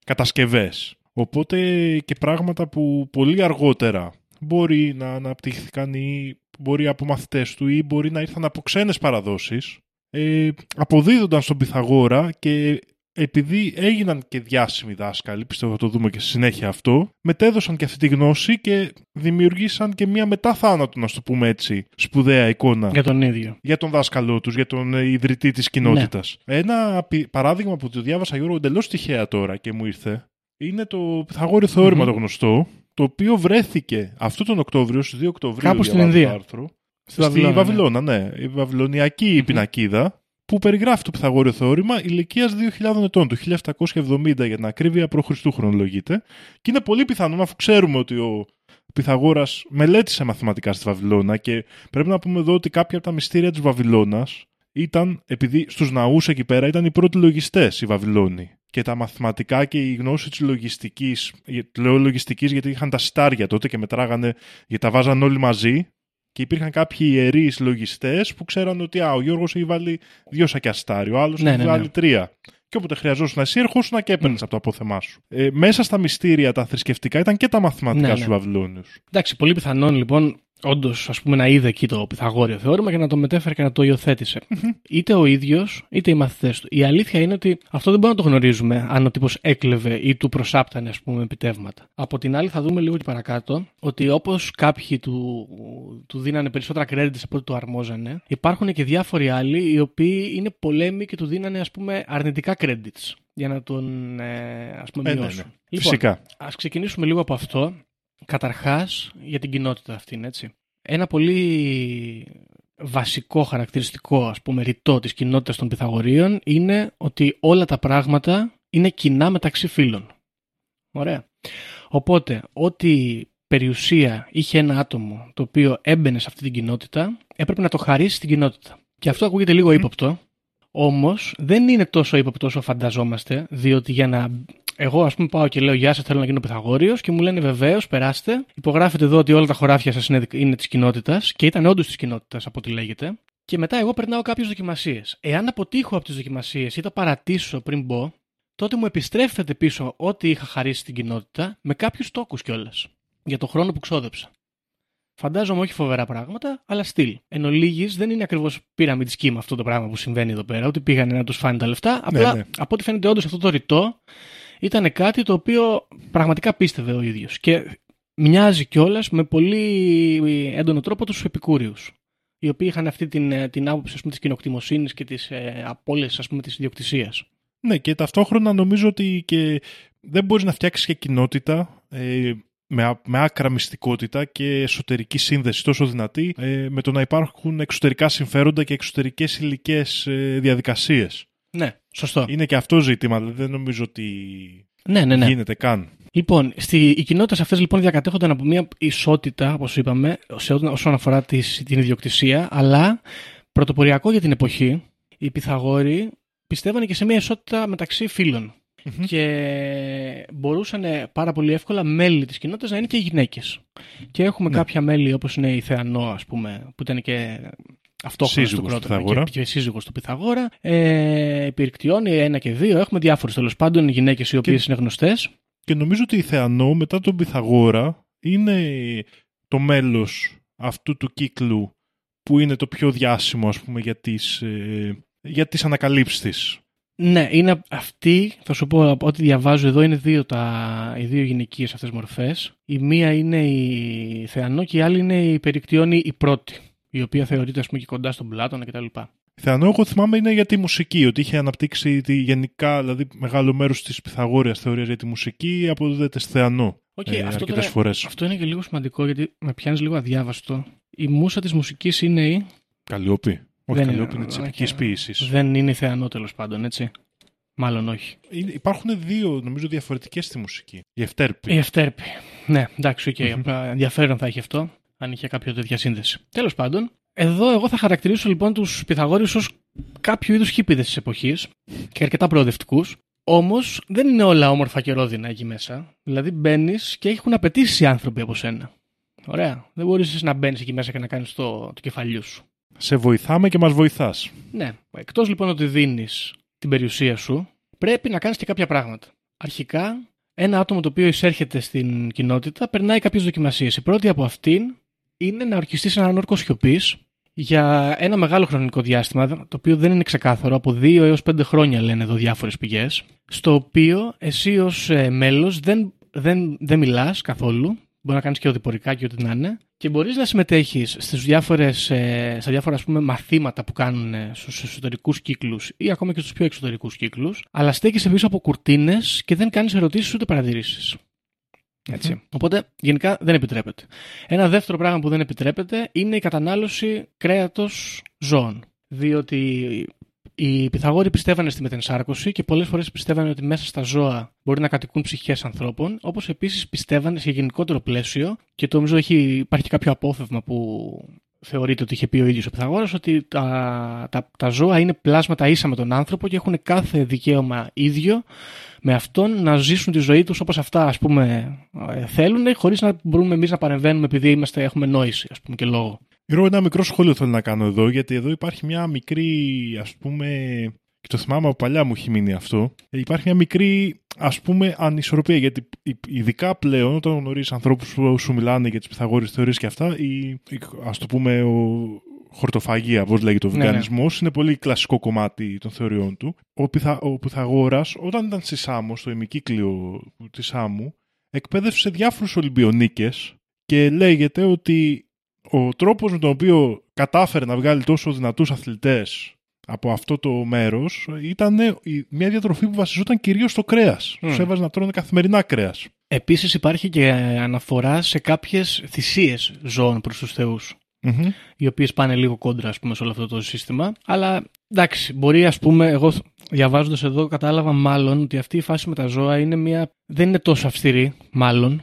[SPEAKER 4] κατασκευές. Οπότε και πράγματα που πολύ αργότερα μπορεί να αναπτύχθηκαν ή μπορεί από μαθητές του ή μπορεί να ήρθαν από ξένες παραδόσεις, ε, αποδίδονταν στον Πυθαγόρα και επειδή έγιναν και διάσημοι δάσκαλοι, πιστεύω θα το δούμε και στη συνέχεια αυτό, μετέδωσαν και αυτή τη γνώση και δημιουργήσαν και μια μετά θάνατο, να το πούμε έτσι, σπουδαία εικόνα
[SPEAKER 5] Για τον ίδιο.
[SPEAKER 4] για τον δάσκαλό τους, για τον ε, ιδρυτή της κοινότητας. Ένα πι- παράδειγμα που το διάβασα Γιώργο εντελώς τυχαία τώρα και μου ήρθε, είναι το Πυθαγόριο θεώρημα
[SPEAKER 5] Μμμ.
[SPEAKER 4] το γνωστό, το οποίο βρέθηκε αυτό τον Οκτώβριο, στις 2 Οκτωβρίου,
[SPEAKER 5] Κάπου στην
[SPEAKER 4] διαβάζω το
[SPEAKER 5] Ινδία.
[SPEAKER 4] άρθρο,
[SPEAKER 5] Στη
[SPEAKER 4] στη
[SPEAKER 5] Βαβυλώνα,
[SPEAKER 4] Βαβυλώνα,
[SPEAKER 5] ναι.
[SPEAKER 4] ναι. Η βαβυλωνιακή πινακίδα που περιγράφει το Πυθαγόριο θεώρημα ηλικίας 2.000 ετών, του 1770 για την ακρίβεια π.Χ. χρονολογείται. Και είναι πολύ πιθανό, αφού ξέρουμε ότι ο Πυθαγόρας μελέτησε μαθηματικά στη Βαβυλώνα και πρέπει να πούμε εδώ ότι κάποια από τα μυστήρια της Βαβυλώνας ήταν, επειδή στους ναούς εκεί πέρα ήταν οι πρώτοι λογιστές οι Βαβυλώνοι. Και τα μαθηματικά και η γνώση της λογιστικής, λέω λογιστικής γιατί είχαν τα σιτάρια τότε και μετράγανε, γιατί τα βάζαν όλοι μαζί και υπήρχαν κάποιοι ιερείς λογιστές που ξέραν ότι α, ο Γιώργος έχει βάλει δύο σακιά στάρι, ο άλλος
[SPEAKER 5] Ναι,
[SPEAKER 4] έχει
[SPEAKER 5] ναι, ναι.
[SPEAKER 4] βάλει τρία. Και όποτε χρειαζόσουν εσύ, ερχόσουν και έπαιρνες
[SPEAKER 5] Μμ.
[SPEAKER 4] από το απόθεμά σου. Ε, μέσα στα μυστήρια, τα θρησκευτικά ήταν και τα μαθηματικά
[SPEAKER 5] Ναι,
[SPEAKER 4] στου
[SPEAKER 5] ναι.
[SPEAKER 4] Βαβυλώνιου.
[SPEAKER 5] Εντάξει, πολύ πιθανόν λοιπόν όντως ας πούμε να είδε εκεί το Πυθαγόριο θεώρημα και να το μετέφερε και να το υιοθέτησε. είτε ο ίδιος είτε οι μαθητές του. Η αλήθεια είναι ότι αυτό δεν μπορούμε να το γνωρίζουμε αν ο τύπος έκλεβε ή του προσάπτανε ας πούμε επιτεύγματα. Από την άλλη θα δούμε λίγο και παρακάτω ότι όπως κάποιοι του, του δίνανε περισσότερα credits από ό,τι του αρμόζανε, υπάρχουν και διάφοροι άλλοι οι οποίοι είναι πολέμοι και του δίνανε ας πούμε αρνητικά credits για να τον ε, ας πούμε
[SPEAKER 4] Ε, ναι,
[SPEAKER 5] μειώσουν.
[SPEAKER 4] ναι.
[SPEAKER 5] Λοιπόν,
[SPEAKER 4] Φυσικά.
[SPEAKER 5] Ας ξεκινήσουμε λίγο από αυτό. Καταρχάς, για την κοινότητα αυτήν, έτσι. Ένα πολύ βασικό χαρακτηριστικό, ας πούμε, ρητό της κοινότητας των Πυθαγορίων είναι ότι όλα τα πράγματα είναι κοινά μεταξύ φίλων. Ωραία. Οπότε, ό,τι περιουσία είχε ένα άτομο το οποίο έμπαινε σε αυτή την κοινότητα, έπρεπε να το χαρίσει στην κοινότητα. Και αυτό ακούγεται λίγο ύποπτο, όμως δεν είναι τόσο ύποπτο όσο φανταζόμαστε, διότι για να εγώ, ας πούμε, πάω και λέω Γεια σας, θέλω να γίνω Πυθαγόριος και μου λένε βεβαίως, περάστε. Υπογράφετε εδώ ότι όλα τα χωράφια σας είναι, είναι της κοινότητας και ήταν όντως της κοινότητας από ό,τι λέγεται. Και μετά εγώ περνάω κάποιες δοκιμασίες. Εάν αποτύχω από τις δοκιμασίες ή τα παρατήσω πριν μπω, τότε μου επιστρέφεται πίσω ό,τι είχα χαρίσει στην κοινότητα με κάποιους τόκους κιόλας. Για το χρόνο που ξόδεψα. Φαντάζομαι όχι φοβερά πράγματα, αλλά στυλ. Εν ολίγης, δεν είναι ακριβώς pyramid scheme αυτό το πράγμα που συμβαίνει εδώ πέρα, ότι πήγανε να τους φάνε τα λεφτά. Απλά
[SPEAKER 4] ναι.
[SPEAKER 5] από ό,τι φαίνεται, όντως αυτό το ρητό ήταν κάτι το οποίο πραγματικά πίστευε ο ίδιος. Και μοιάζει κιόλας με πολύ έντονο τρόπο τους επικούριους. Οι οποίοι είχαν αυτή την, ε, την άποψη της κοινοκτημοσύνης και της ε, απόλυση της ιδιοκτησίας.
[SPEAKER 4] Ναι, και ταυτόχρονα νομίζω ότι και δεν μπορείς να φτιάξεις και κοινότητα ε, με, α- με άκρα μυστικότητα και εσωτερική σύνδεση τόσο δυνατή ε, με το να υπάρχουν εξωτερικά συμφέροντα και εξωτερικές υλικές ε, διαδικασίες.
[SPEAKER 5] Ναι, σωστό.
[SPEAKER 4] Είναι και αυτό ζήτημα, δηλαδή δεν νομίζω ότι
[SPEAKER 5] Ναι, ναι, ναι.
[SPEAKER 4] γίνεται καν.
[SPEAKER 5] Λοιπόν, στη, οι κοινότητες αυτές λοιπόν διακατέχονταν από μια ισότητα, όπως είπαμε, σε, ό- όσον αφορά τις, την ιδιοκτησία, αλλά πρωτοποριακό για την εποχή, οι Πυθαγόροι πιστεύανε και σε μια ισότητα μεταξύ φίλων. Και μπορούσαν πάρα πολύ εύκολα μέλη της κοινότητας να είναι και γυναίκες. Και έχουμε
[SPEAKER 4] Ναι.
[SPEAKER 5] κάποια μέλη όπως είναι η Θεανό, ας πούμε, που ήταν και αυτόχρονα στο
[SPEAKER 4] Σύζυγος του
[SPEAKER 5] κρότο
[SPEAKER 4] Πυθαγόρα.
[SPEAKER 5] και, και σύζυγος του Πυθαγόρα. Ε, η Πυρκτιόνη, ένα και δύο. Έχουμε διάφορες τέλος πάντων γυναίκες οι οποίες είναι γνωστές.
[SPEAKER 4] Και νομίζω ότι η Θεανό μετά τον Πυθαγόρα είναι το μέλος αυτού του κύκλου που είναι το πιο διάσημο ας πούμε για τις, ε, για τις ανακαλύψεις της.
[SPEAKER 5] Ναι, είναι αυτή, θα σου πω από ό,τι διαβάζω εδώ, είναι δύο τα, οι δύο γυναικείες αυτές μορφές. Η μία είναι η Θεανό και η άλλη είναι η Περικτιόνη η πρώτη, η οποία θεωρείται ας πούμε και κοντά στον Πλάτωνα κτλ.
[SPEAKER 4] Η Θεανό εγώ θυμάμαι είναι για τη μουσική, ότι είχε αναπτύξει τη γενικά, δηλαδή μεγάλο μέρος της Πυθαγόρειας θεωρίας για τη μουσική αποδίδεται στη Θεανό
[SPEAKER 5] Οκ,
[SPEAKER 4] ε,
[SPEAKER 5] αυτό,
[SPEAKER 4] αρκετές
[SPEAKER 5] τώρα-
[SPEAKER 4] φορές.
[SPEAKER 5] αυτό είναι και λίγο σημαντικό γιατί με πιάνεις λίγο αδιάβαστο. Η μουσα της μουσικής είναι η...
[SPEAKER 4] Καλλιόπη. Όχι,
[SPEAKER 5] Δεν
[SPEAKER 4] Καλλιόπη
[SPEAKER 5] είναι-
[SPEAKER 4] είναι της
[SPEAKER 5] όχι,
[SPEAKER 4] επικής
[SPEAKER 5] ε,
[SPEAKER 4] ποίησης.
[SPEAKER 5] Δεν είναι η Θεανό τέλος πάντων, έτσι. Μάλλον όχι.
[SPEAKER 4] Είναι- Υπάρχουν δύο νομίζω διαφορετικές στη μουσική. Η Ευτέρπη.
[SPEAKER 5] Η Ευτέρπη. Ναι, εντάξει, οκ.
[SPEAKER 4] Μμμ.
[SPEAKER 5] απλά Ενδιαφέρον θα έχει αυτό, αν είχε κάποια τέτοια σύνδεση. Τέλος πάντων, εδώ εγώ θα χαρακτηρίσω λοιπόν τους Πυθαγόρειους ως κάποιο είδους χίπηδες της εποχής και αρκετά προοδευτικούς. Όμως δεν είναι όλα όμορφα και ρόδινα εκεί μέσα. Δηλαδή μπαίνεις και έχουν απαιτήσει οι άνθρωποι από σένα. Ωραία. Δεν μπορείς να μπαίνεις εκεί μέσα και να κάνεις το, το κεφαλιού σου.
[SPEAKER 4] Σε βοηθάμε και μας βοηθάς.
[SPEAKER 5] Ναι. Εκτός λοιπόν ότι δίνεις την περιουσία σου, πρέπει να κάνεις και κάποια πράγματα. Αρχικά, ένα άτομο το οποίο εισέρχεται στην κοινότητα περνάει κάποιες δοκιμασίες. Η πρώτη από αυτήν είναι να ορκιστεί σε έναν όρκο σιωπής για ένα μεγάλο χρονικό διάστημα, το οποίο δεν είναι ξεκάθαρο, από 2 έως 5 χρόνια λένε εδώ διάφορες πηγές, στο οποίο εσύ ως ε, μέλος δεν, δεν, δεν μιλάς καθόλου, μπορεί να κάνεις και οδηπορικά και ό,τι να είναι, και μπορείς να συμμετέχεις στις διάφορες, ε, στα διάφορα ας πούμε, μαθήματα που κάνουν ε, στους εσωτερικούς κύκλους ή ακόμα και στους πιο εξωτερικούς κύκλους, αλλά στέκεσαι πίσω από κουρτίνες και δεν κάνεις ερωτήσεις ούτε παρατηρήσεις. Έτσι. Οπότε γενικά δεν επιτρέπεται. Ένα δεύτερο πράγμα που δεν επιτρέπεται είναι η κατανάλωση κρέατος ζώων. Διότι οι Πυθαγόροι πιστεύανε στη μετενσάρκωση και πολλές φορές πιστεύανε ότι μέσα στα ζώα μπορεί να κατοικούν ψυχές ανθρώπων, όπως επίσης πιστεύανε σε γενικότερο πλαίσιο και το νομίζω έχει, υπάρχει κάποιο απόφευμα που θεωρείται ότι είχε πει ο ίδιος ο Πυθαγόρας ότι τα, τα, τα ζώα είναι πλάσματα ίσα με τον άνθρωπο και έχουν κάθε δικαίωμα ίδιο με αυτόν να ζήσουν τη ζωή τους όπως αυτά ας πούμε ε, θέλουν χωρίς να μπορούμε εμείς να παρεμβαίνουμε επειδή είμαστε, έχουμε νόηση ας πούμε και λόγο.
[SPEAKER 4] Γιώργο, ένα μικρό σχόλιο θέλω να κάνω εδώ, γιατί εδώ υπάρχει μια μικρή, ας πούμε, και το θυμάμαι από παλιά μου έχει μείνει αυτό, Ε, υπάρχει μια μικρή, ας πούμε, ανισορροπία, γιατί ειδικά πλέον όταν γνωρίζεις ανθρώπους που σου μιλάνε για τις πιθαγόρες θεωρίες και αυτά, ή, ας το πούμε, ο, χορτοφαγία, όπω λέγεται ο
[SPEAKER 5] Ναι, ναι.
[SPEAKER 4] βιγκανισμός, είναι πολύ κλασικό κομμάτι των θεωριών του. Ο, Πιθα, ο Πυθαγόρας, όταν ήταν στη Σάμο, στο ημικύκλιο της Σάμου, εκπαίδευσε διάφορους Ολυμπιονίκες και λέγεται ότι ο τρόπος με τον οποίο κατάφερε να βγάλει τόσο δυνατούς αθλητές από αυτό το μέρος ήταν η- μια διατροφή που βασιζόταν κυρίως στο κρέας.
[SPEAKER 5] Μμ.
[SPEAKER 4] Τους έβαζε να τρώνε καθημερινά κρέας.
[SPEAKER 5] Επίσης υπάρχει και αναφορά σε κάποιες θυσίες ζώων προς τους θεούς.
[SPEAKER 4] Μμμ.
[SPEAKER 5] οι οποίες πάνε λίγο κόντρα ας πούμε, σε όλο αυτό το σύστημα. Αλλά εντάξει, μπορεί ας πούμε, εγώ διαβάζοντας εδώ κατάλαβα μάλλον ότι αυτή η φάση με τα ζώα είναι μια, δεν είναι τόσο αυστηρή, μάλλον,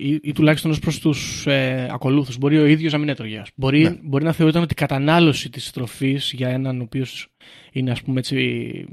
[SPEAKER 5] ή, ή τουλάχιστον ως προς τους ε, ακολούθους. Μπορεί ο ίδιος να μην έτρωγε. ας. Μπορεί,
[SPEAKER 4] Ναι.
[SPEAKER 5] μπορεί να θεωρείται ότι η κατανάλωση της τροφή για έναν ο οποίος είναι ας πούμε έτσι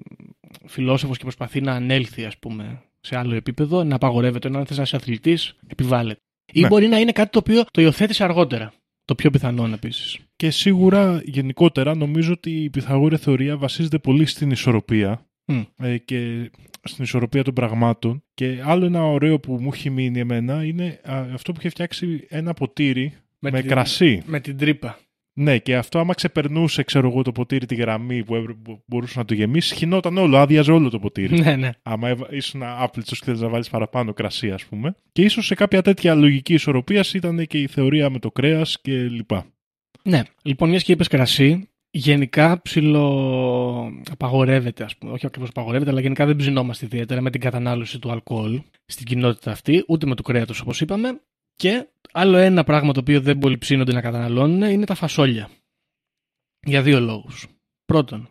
[SPEAKER 5] φιλόσοφος και προσπαθεί να ανέλθει ας πούμε, σε άλλο επίπεδο, να απαγορεύεται. Ενώ αν θες να είσαι αθλητής, επιβάλλεται. Ή
[SPEAKER 4] Ναι.
[SPEAKER 5] μπορεί να είναι κάτι το οποίο το υιοθέτησε αργότερα. Το πιο πιθανόν επίσης.
[SPEAKER 4] Και σίγουρα γενικότερα νομίζω ότι η Πυθαγόρια θεωρία βασίζεται πολύ στην ισορροπία
[SPEAKER 5] Μμ.
[SPEAKER 4] ε, και στην ισορροπία των πραγμάτων. Και άλλο ένα ωραίο που μου έχει μείνει εμένα είναι α, αυτό που είχε φτιάξει ένα ποτήρι με,
[SPEAKER 5] την-
[SPEAKER 4] κρασί.
[SPEAKER 5] Με την τρύπα.
[SPEAKER 4] Ναι, και αυτό άμα ξεπερνούσε, ξέρω εγώ, το ποτήρι τη γραμμή που έβρε- που μπορούσε να το γεμίσει, χινόταν όλο, άδειαζε όλο το ποτήρι.
[SPEAKER 5] ναι, ναι.
[SPEAKER 4] άμα έβα- ήσουν άπλητος και θέλεις να βάλεις παραπάνω κρασί, ας πούμε. Και ίσως σε κάποια τέτοια λογική ισορροπίας ήταν και η θεωρία με το κρέας κλπ.
[SPEAKER 5] Ναι, λοιπόν, μιας και είπες κρασί, γενικά ψηλο απαγορεύεται, ας πούμε. Όχι ακριβώς απαγορεύεται, αλλά γενικά δεν ψινόμαστε ιδιαίτερα με την κατανάλωση του αλκοόλ στην κοινότητα αυτή, ούτε με το κρέατος όπως είπαμε. Και άλλο ένα πράγμα το οποίο δεν πολύ ψήνονται να καταναλώνουν είναι τα φασόλια. Για δύο λόγους. Πρώτον,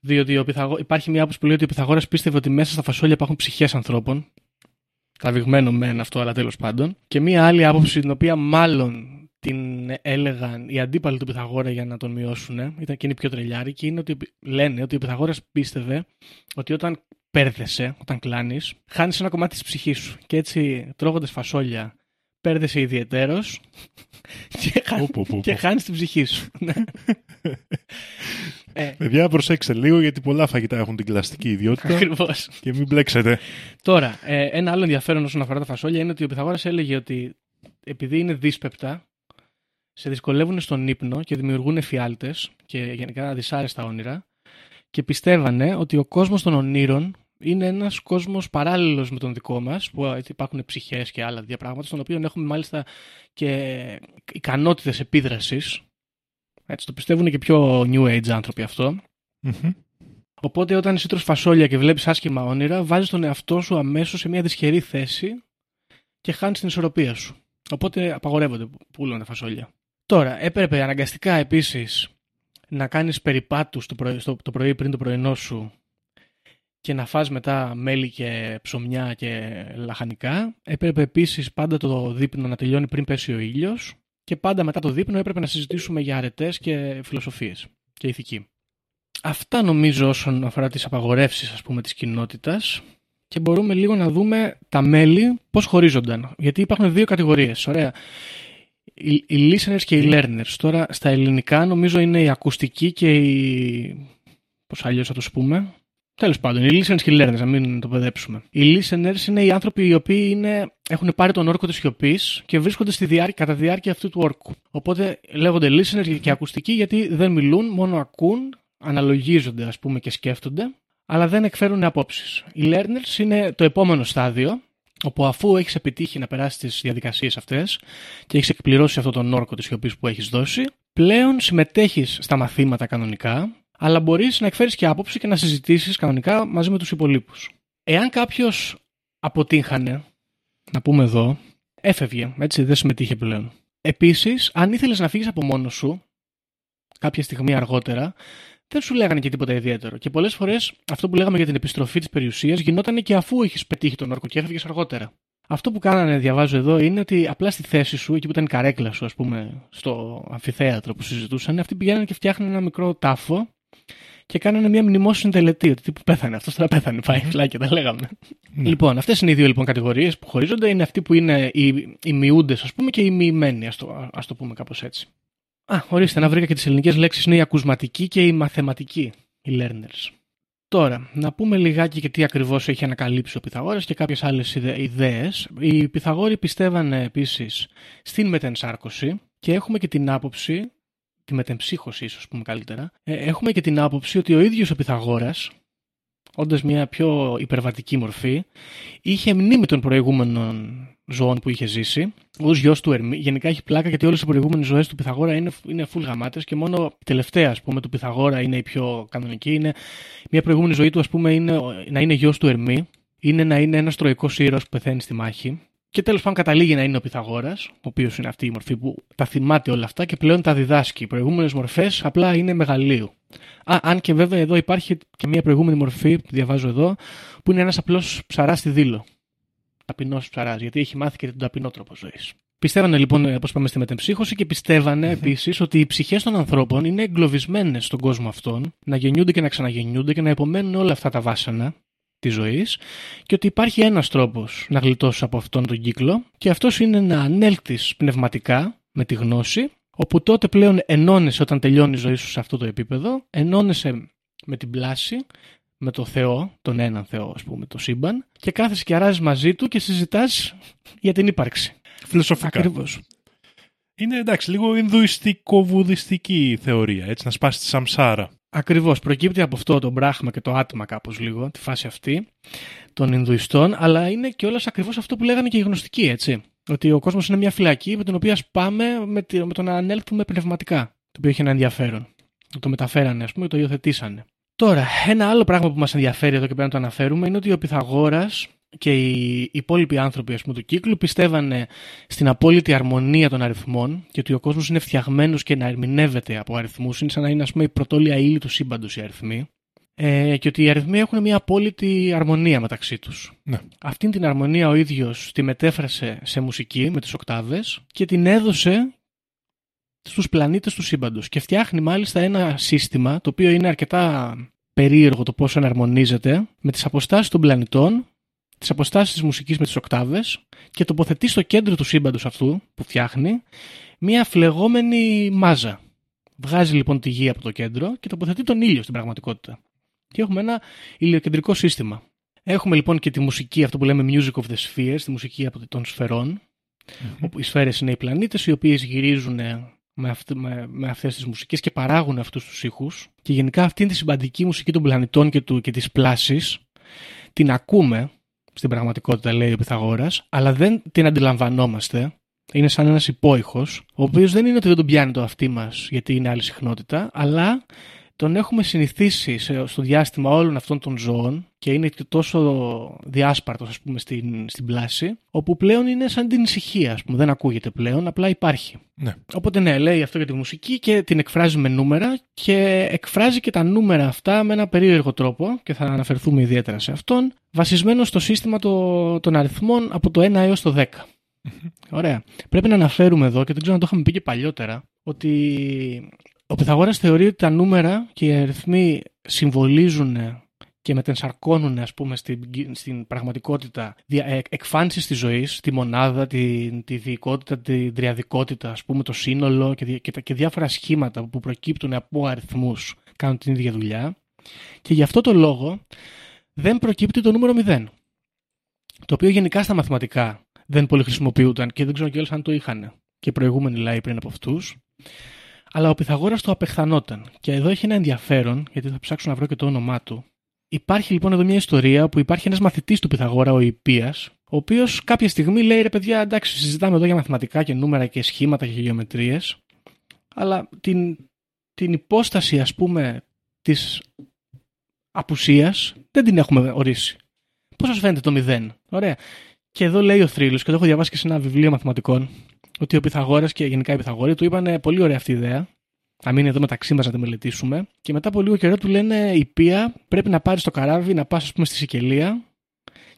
[SPEAKER 5] διότι ο Πυθαγο... υπάρχει μια άποψη που λέει ότι ο Πυθαγόρα πίστευε ότι μέσα στα φασόλια υπάρχουν ψυχές ανθρώπων. Τραβηγμένο μεν αυτό, αλλά τέλος πάντων. Και μία άλλη άποψη, την οποία μάλλον την έλεγαν οι αντίπαλοι του Πυθαγόρα για να τον μειώσουν, ήταν και είναι πιο τρελιάρικη, είναι ότι λένε ότι ο Πυθαγόρας πίστευε ότι όταν πέρδεσαι, όταν κλάνεις, χάνεις ένα κομμάτι της ψυχής σου. Και έτσι, τρώγοντας φασόλια, πέρδεσαι ιδιαιτέρως και, χα...
[SPEAKER 4] Πω, πω, πω,
[SPEAKER 5] και
[SPEAKER 4] πω.
[SPEAKER 5] χάνεις την ψυχή σου. Ναι. ε,
[SPEAKER 4] Παιδιά, προσέξτε λίγο γιατί πολλά φαγητά έχουν την κλαστική ιδιότητα
[SPEAKER 5] Ακριβώς.
[SPEAKER 4] και μην μπλέξετε.
[SPEAKER 5] Τώρα, ε, ένα άλλο ενδιαφέρον όσον αφορά τα φασόλια είναι ότι ο Πυθαγόρας έλεγε ότι επειδή είναι δύσπεπτα, σε δυσκολεύουν στον ύπνο και δημιουργούν εφιάλτες και γενικά δυσάρεστα όνειρα και πιστεύανε ότι ο κόσμος των ονείρων είναι ένας κόσμος παράλληλος με τον δικό μας, που έτσι, υπάρχουν ψυχές και άλλα τέτοια πράγματα, στον οποίο έχουμε μάλιστα και ικανότητες επίδρασης. Έτσι, το πιστεύουν και πιο new age άνθρωποι αυτό.
[SPEAKER 4] Μμμ.
[SPEAKER 5] Οπότε όταν εσύ τρως φασόλια και βλέπεις άσχημα όνειρα, βάζεις τον εαυτό σου αμέσως σε μια δυσχερή θέση και χάνεις την ισορροπία σου. Οπότε απαγορεύονται πουλούν τα φασόλια. Τώρα, έπρεπε αναγκαστικά επίσης να κάνεις περιπάτους το πρωί, στο, το πρωί πριν το πρωινό σου και να φας μετά μέλι και ψωμιά και λαχανικά. Έπρεπε επίσης πάντα το δείπνο να τελειώνει πριν πέσει ο ήλιος και πάντα μετά το δείπνο έπρεπε να συζητήσουμε για αρετές και φιλοσοφίες και ηθική. Αυτά νομίζω όσον αφορά τις απαγορεύσεις ας πούμε της κοινότητας και μπορούμε λίγο να δούμε τα μέλη πώς χωρίζονταν. Γιατί υπάρχουν δύο κατηγορίες. Ωραία. Οι, οι listeners και οι learners. Τώρα στα ελληνικά νομίζω είναι η ακουστική και η... πώς αλλιώς θα το πούμε. Τέλος πάντων, οι listeners και οι learners, να μην το παιδέψουμε. Οι listeners είναι οι άνθρωποι οι οποίοι είναι, έχουν πάρει τον όρκο της σιωπής και βρίσκονται στη διάρκεια, κατά τη διάρκεια αυτού του όρκου. Οπότε λέγονται listeners και ακουστικοί γιατί δεν μιλούν, μόνο ακούν, αναλογίζονται ας πούμε και σκέφτονται, αλλά δεν εκφέρουν απόψεις. Οι learners είναι το επόμενο στάδιο, όπου αφού έχεις επιτύχει να περάσεις τις διαδικασίες αυτές και έχεις εκπληρώσει αυτόν τον όρκο της σιωπής που έχεις δώσει, πλέον συμμετέχεις στα μαθήματα κανονικά, αλλά μπορείς να εκφέρεις και άποψη και να συζητήσεις κανονικά μαζί με τους υπολείπους. Εάν κάποιος αποτύχανε, να πούμε εδώ, έφευγε, έτσι δεν συμμετείχε πλέον. Επίσης, αν ήθελες να φύγεις από μόνος σου, κάποια στιγμή αργότερα, δεν σου λέγανε και τίποτα ιδιαίτερο. Και πολλές φορές αυτό που λέγαμε για την επιστροφή της περιουσίας γινόταν και αφού έχεις πετύχει τον όρκο και έφευγες αργότερα. Αυτό που κάνανε, διαβάζω εδώ, είναι ότι απλά στη θέση σου, εκεί που ήταν η καρέκλα σου, ας πούμε, στο αμφιθέατρο που συζητούσαν, αυτοί πηγαίνανε και φτιάχνανε ένα μικρό τάφο και κάνανε μια μνημόσυνη τελετή. Ότι τύπου πέθανε, αυτός τώρα πέθανε. Πάει φλάκια, τα λέγαμε. Λοιπόν, αυτές είναι οι δύο λοιπόν κατηγορίες που χωρίζονται. Είναι αυτοί που είναι οι, οι μειούντες, ας πούμε, και οι μειημένοι, ας το, ας το πούμε κάπως έτσι. Α, ορίστε, να βρήκα και τις ελληνικές λέξεις. Είναι η ακουσματική και η μαθηματική, οι learners. Τώρα, να πούμε λιγάκι και τι ακριβώς έχει ανακαλύψει ο Πυθαγόρας και κάποιες άλλες ιδέες. Οι Πυθαγόροι πιστεύανε επίσης στην μετενσάρκωση και έχουμε και την άποψη τη μετεμψύχωση ίσως πούμε καλύτερα, ε, έχουμε και την άποψη ότι ο ίδιος ο Πυθαγόρας, όντας μια πιο υπερβατική μορφή, είχε μνήμη των προηγούμενων ζωών που είχε ζήσει, ως γιος του Ερμή. Γενικά έχει πλάκα γιατί όλες οι προηγούμενες ζωές του Πυθαγόρα είναι, είναι full γαμάτες και μόνο η τελευταία ας πούμε, του Πυθαγόρα είναι η πιο κανονική. Είναι, μια προηγούμενη ζωή του ας πούμε, είναι να είναι γιος του Ερμή, είναι να είναι ένας τροϊκός ήρωας που πεθαίνει στη μάχη. Και τέλος πάντων καταλήγει να είναι ο Πυθαγόρας, ο οποίος είναι αυτή η μορφή που τα θυμάται όλα αυτά και πλέον τα διδάσκει. Οι προηγούμενες μορφές απλά είναι μεγαλείου. Α, αν και βέβαια εδώ υπάρχει και μια προηγούμενη μορφή που διαβάζω εδώ, που είναι ένας απλός ψαράς στη δήλο. Ταπεινός ψαράς, γιατί έχει μάθει και τον ταπεινό τρόπο ζωής. Πιστεύανε λοιπόν, όπως είπαμε, στη μετεμψύχωση και πιστεύανε επίσης ότι οι ψυχές των ανθρώπων είναι εγκλωβισμένες στον κόσμο αυτόν, να γεννιούνται και να ξαναγεννιούνται και να υπομένουν όλα αυτά τα βάσανα της ζωής και ότι υπάρχει ένας τρόπος να γλιτώσεις από αυτόν τον κύκλο και αυτός είναι να ανέλθεις πνευματικά με τη γνώση όπου τότε πλέον ενώνεσαι όταν τελειώνει η ζωή σου σε αυτό το επίπεδο ενώνεσαι με την πλάση με το Θεό, τον έναν Θεό ας πούμε, το σύμπαν και κάθεσαι και αράζεις μαζί του και συζητάς για την ύπαρξη.
[SPEAKER 4] Φιλοσοφικά.
[SPEAKER 5] Ακριβώς.
[SPEAKER 4] Είναι εντάξει, λίγο ινδουιστικό-βουδιστική θεωρία, έτσι, να σπάσεις τη σαμσάρα.
[SPEAKER 5] Ακριβώς. Προκύπτει από αυτό το μπράχμα και το άτμα, κάπως λίγο, τη φάση αυτή των Ινδουιστών, αλλά είναι και όλα ακριβώς αυτό που λέγανε και οι γνωστικοί, έτσι. Ότι ο κόσμος είναι μια φυλακή με την οποία σπάμε με, με το να ανέλθουμε πνευματικά. Το οποίο έχει ένα ενδιαφέρον. Το μεταφέρανε, ας πούμε, το υιοθετήσανε. Τώρα, ένα άλλο πράγμα που μας ενδιαφέρει εδώ και πρέπει να το αναφέρουμε είναι ότι ο Πυθαγόρας και οι υπόλοιποι άνθρωποι ας πούμε, του κύκλου πιστεύανε στην απόλυτη αρμονία των αριθμών και ότι ο κόσμος είναι φτιαγμένος και να ερμηνεύεται από αριθμούς. Είναι σαν να είναι ας πούμε, η πρωτόλια ύλη του σύμπαντος οι αριθμοί. Ε, και ότι οι αριθμοί έχουν μια απόλυτη αρμονία μεταξύ τους.
[SPEAKER 4] Ναι.
[SPEAKER 5] Αυτή την αρμονία ο ίδιος τη μετέφρασε σε μουσική με τις οκτάβες και την έδωσε στους πλανήτες του σύμπαντος και φτιάχνει μάλιστα ένα σύστημα το οποίο είναι αρκετά περίεργο το πώς εναρμονίζεται με τις αποστάσεις των πλανητών τις αποστάσεις της μουσικής με τις οκτάβες και τοποθετεί στο κέντρο του σύμπαντος αυτού που φτιάχνει μια φλεγόμενη μάζα. Βγάζει λοιπόν τη γη από το κέντρο και τοποθετεί τον ήλιο στην πραγματικότητα. Και έχουμε ένα ηλιοκεντρικό σύστημα. Έχουμε λοιπόν και τη μουσική, αυτό που λέμε music of the spheres, τη μουσική των σφαιρών, όπου οι σφαίρες είναι οι πλανήτες οι οποίες γυρίζουν με, αυ, με, με αυτές τις μουσικές και παράγουν αυτούς τους ήχους και γενικά αυτή είναι τη συμπαντική μουσική των πλανητών και, του, και της πλάσης την ακούμε στην πραγματικότητα, λέει ο Πυθαγόρας, αλλά δεν την αντιλαμβανόμαστε. Είναι σαν ένας υπόϊχος, ο οποίος δεν είναι ότι δεν τον πιάνει το αυτί μας γιατί είναι άλλη συχνότητα, αλλά τον έχουμε συνηθίσει στο διάστημα όλων αυτών των ζώων και είναι και τόσο διάσπαρτος ας πούμε στην, στην πλάση όπου πλέον είναι σαν την ησυχία ας πούμε, δεν ακούγεται πλέον, απλά υπάρχει.
[SPEAKER 4] Ναι.
[SPEAKER 5] Οπότε ναι, λέει αυτό για τη μουσική και την εκφράζει με νούμερα και εκφράζει και τα νούμερα αυτά με ένα περίεργο τρόπο και θα αναφερθούμε ιδιαίτερα σε αυτόν βασισμένο στο σύστημα το, των αριθμών από το 1 έως το 10. Ωραία. Πρέπει να αναφέρουμε εδώ και δεν ξέρω αν το είχαμε πει και παλιότερα ότι ο Πυθαγόρας θεωρεί ότι τα νούμερα και οι αριθμοί συμβολίζουν και μετενσαρκώνουν ας πούμε στην, στην πραγματικότητα ε, εκφάνσεις της ζωής, τη μονάδα, τη, τη διοικότητα, τη τριαδικότητα, ας πούμε το σύνολο και, και, και διάφορα σχήματα που προκύπτουν από αριθμούς κάνουν την ίδια δουλειά. Και γι' αυτό το λόγο δεν προκύπτει το νούμερο 0. Το οποίο γενικά στα μαθηματικά δεν πολύ χρησιμοποιούταν και δεν ξέρω κιόλας αν το είχαν και προηγούμενοι λαοί πριν από αυτούς. Αλλά ο Πυθαγόρας το απεχθανόταν. Και εδώ έχει ένα ενδιαφέρον, γιατί θα ψάξω να βρω και το όνομά του. Υπάρχει λοιπόν εδώ μια ιστορία που υπάρχει ένας μαθητής του Πυθαγόρα, ο Ιππίας, ο οποίος κάποια στιγμή λέει ρε παιδιά, εντάξει, συζητάμε εδώ για μαθηματικά και νούμερα και σχήματα και γεωμετρίες, αλλά την, την υπόσταση, ας πούμε, της απουσίας δεν την έχουμε ορίσει. Πώς σας φαίνεται το μηδέν, Ωραία. Και εδώ λέει ο Θρύλος, και το έχω διαβάσει και σε ένα βιβλίο μαθηματικών, ότι ο Πυθαγόρας και γενικά οι Πυθαγόροι του είπαν πολύ ωραία αυτή η ιδέα. Θα μείνει εδώ μεταξύ μας να τη μελετήσουμε. Και μετά από λίγο καιρό του λένε η Πία πρέπει να πάρει το καράβι, να πας, ας πούμε, στη Σικελία.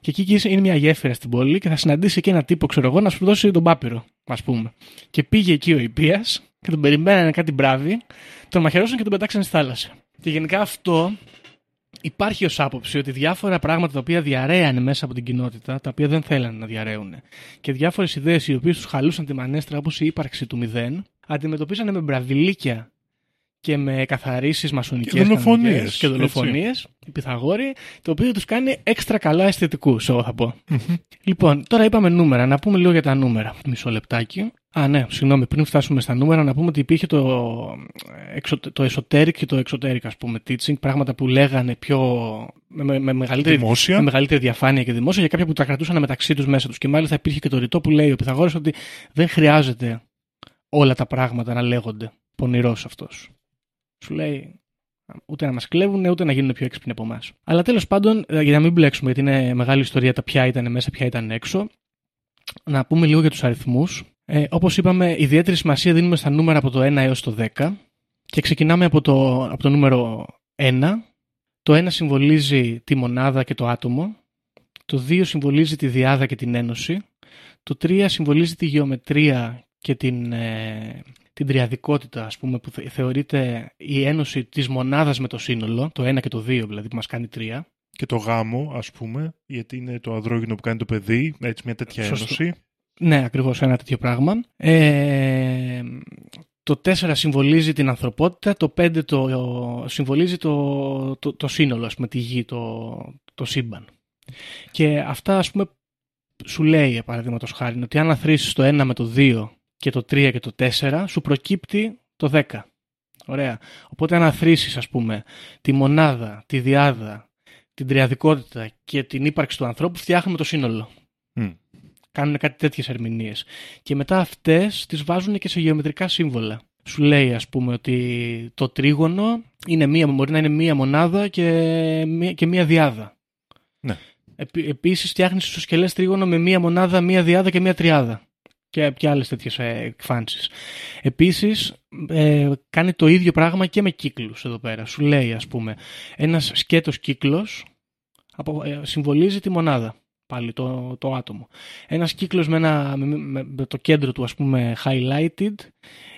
[SPEAKER 5] Και εκεί είναι μια γέφυρα στην πόλη και θα συναντήσει εκεί ένα τύπο, ξέρω εγώ, να σου δώσει τον πάπυρο, ας πούμε. Και πήγε εκεί ο Υπίας και τον περιμένανε κάτι μπράβη, τον μαχαιρώσαν και τον πετάξαν στη θάλασσα. Και γενικά αυτό υπάρχει ως άποψη ότι διάφορα πράγματα τα οποία διαρρέανε μέσα από την κοινότητα, τα οποία δεν θέλανε να διαρρέουν, και διάφορες ιδέες οι οποίες τους χαλούσαν τη μανέστρα, όπως η ύπαρξη του μηδέν, αντιμετωπίζανε με μπραβιλίκια και με καθαρίσεις μασονικές
[SPEAKER 4] Και δολοφονίες,
[SPEAKER 5] και δολοφονίες, οι Πυθαγόροι, το οποίο τους κάνει έξτρα καλά αισθητικούς, εγώ θα πω. λοιπόν, τώρα είπαμε νούμερα. Να πούμε λίγο για τα νούμερα. Μισό λεπτάκι. Α, ναι, συγγνώμη, πριν φτάσουμε στα νούμερα, να πούμε ότι υπήρχε το, εξω, το esoteric και το exoteric, ας πούμε, teaching, πράγματα που λέγανε πιο. με, με, μεγαλύτερη,
[SPEAKER 4] Δημόσια.
[SPEAKER 5] με μεγαλύτερη διαφάνεια και δημόσια, για κάποια που τα κρατούσαν μεταξύ τους μέσα τους. Και μάλιστα υπήρχε και το ρητό που λέει ο Πυθαγόρας ότι δεν χρειάζεται όλα τα πράγματα να λέγονται. Πονηρός αυτός. Σου λέει ούτε να μας κλέβουν, ούτε να γίνουν πιο έξυπνοι από εμάς. Αλλά τέλος πάντων, ε, για να μην μπλέξουμε, γιατί είναι μεγάλη ιστορία τα ποια ήταν μέσα, ποια ήταν έξω, να πούμε λίγο για τους αριθμούς. Ε, Όπως είπαμε, ιδιαίτερη σημασία δίνουμε στα νούμερα από το 1 έως το 10 και ξεκινάμε από το, από το νούμερο 1. Το 1 συμβολίζει τη μονάδα και το άτομο. Το 2 συμβολίζει τη διάδα και την ένωση. Το 3 συμβολίζει τη γεωμετρία και την, ε, την τριαδικότητα, ας πούμε, που θε- θεωρείται η ένωση της μονάδας με το σύνολο, το 1 και το 2 δηλαδή που μας κάνει 3.
[SPEAKER 4] Και το γάμο, ας πούμε, γιατί είναι το ανδρόγυνο που κάνει το παιδί, έτσι μια τέτοια
[SPEAKER 5] Σωστό.
[SPEAKER 4] ένωση.
[SPEAKER 5] Ναι, ακριβώς ένα τέτοιο πράγμα. Ε, το 4 συμβολίζει την ανθρωπότητα, το 5 το, συμβολίζει το, το, το σύνολο, ας πούμε, τη γη, το, το σύμπαν. Και αυτά, ας πούμε, σου λέει, παραδείγματος χάρη, ότι αν αθροίσεις το 1 με το 2 και το 3 και το 4, σου προκύπτει το 10. Ωραία. Οπότε αν αθροίσεις, ας πούμε, τη μονάδα, τη διάδα, την τριαδικότητα και την ύπαρξη του ανθρώπου, φτιάχνουμε το σύνολο.
[SPEAKER 4] Μμ.
[SPEAKER 5] Κάνουν κάτι τέτοιες ερμηνείες. Και μετά αυτές τις βάζουν και σε γεωμετρικά σύμβολα. Σου λέει, ας πούμε, ότι το τρίγωνο είναι μία, μπορεί να είναι μία μονάδα και μία, και μία διάδα.
[SPEAKER 4] Ναι.
[SPEAKER 5] Επί, Επίσης, φτιάχνεις ισοσκελέ τρίγωνο με μία μονάδα, μία διάδα και μία τριάδα. Και, και άλλες τέτοιες εκφάνσεις. Επίσης, ε, κάνει το ίδιο πράγμα και με κύκλους εδώ πέρα. Σου λέει, ας πούμε, ένας σκέτος κύκλος συμβολίζει τη μονάδα. Πάλι το, το άτομο. Ένας κύκλος με, ένα, με, με- με το κέντρο του ας πούμε highlighted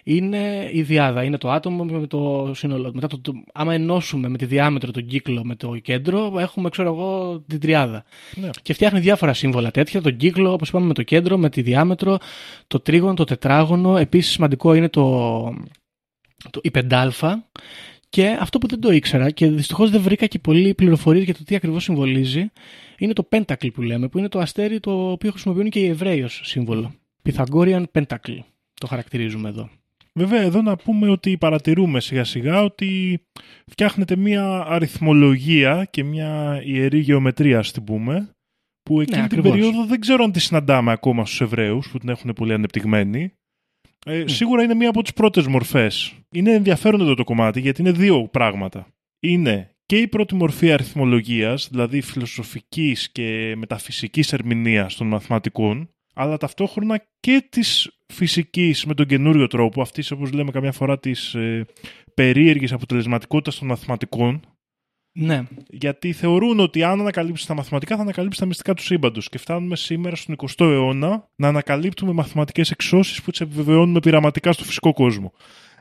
[SPEAKER 5] είναι η διάδα, είναι το άτομο με το σύνολο. Μετά το, το, άμα ενώσουμε με τη διάμετρο τον κύκλο με το κέντρο έχουμε ξέρω εγώ την τριάδα.
[SPEAKER 4] Ναι.
[SPEAKER 5] Και φτιάχνει διάφορα σύμβολα τέτοια, τον κύκλο όπως είπαμε με το κέντρο, με τη διάμετρο, το τρίγωνο, το τετράγωνο. Επίσης σημαντικό είναι το, το, η πεντάλφα και αυτό που δεν το ήξερα και δυστυχώς δεν βρήκα και πολλή πληροφορία για το τι ακριβώς συμβολίζει, είναι το Pentacle που λέμε, που είναι το αστέρι το οποίο χρησιμοποιούν και οι Εβραίοι ως σύμβολο. Pythagorean Pentacle το χαρακτηρίζουμε εδώ.
[SPEAKER 4] Βέβαια, εδώ να πούμε ότι παρατηρούμε σιγά σιγά ότι φτιάχνεται μια αριθμολογία και μια ιερή γεωμετρία, ας την πούμε, που εκείνη την
[SPEAKER 5] ακριβώς.
[SPEAKER 4] περίοδο δεν ξέρω αν τη συναντάμε ακόμα στους Εβραίους, που την έχουν πολύ ανεπτυγμένη. Ε, Σίγουρα είναι μία από τις πρώτες μορφές. Είναι ενδιαφέρον εδώ το κομμάτι, γιατί είναι δύο πράγματα. Είναι και η πρώτη μορφή αριθμολογίας, δηλαδή φιλοσοφικής και μεταφυσικής ερμηνείας των μαθηματικών, αλλά ταυτόχρονα και της φυσικής με τον καινούριο τρόπο, αυτής όπως λέμε καμιά φορά της ε, περίεργης αποτελεσματικότητας των μαθηματικών,
[SPEAKER 5] Ναι,
[SPEAKER 4] γιατί θεωρούν ότι αν ανακαλύψει τα μαθηματικά θα ανακαλύψει τα μυστικά του σύμπαντος. Και φτάνουμε σήμερα στον 20ο αιώνα να ανακαλύπτουμε μαθηματικές εξώσεις που τις επιβεβαιώνουμε πειραματικά στο φυσικό κόσμο.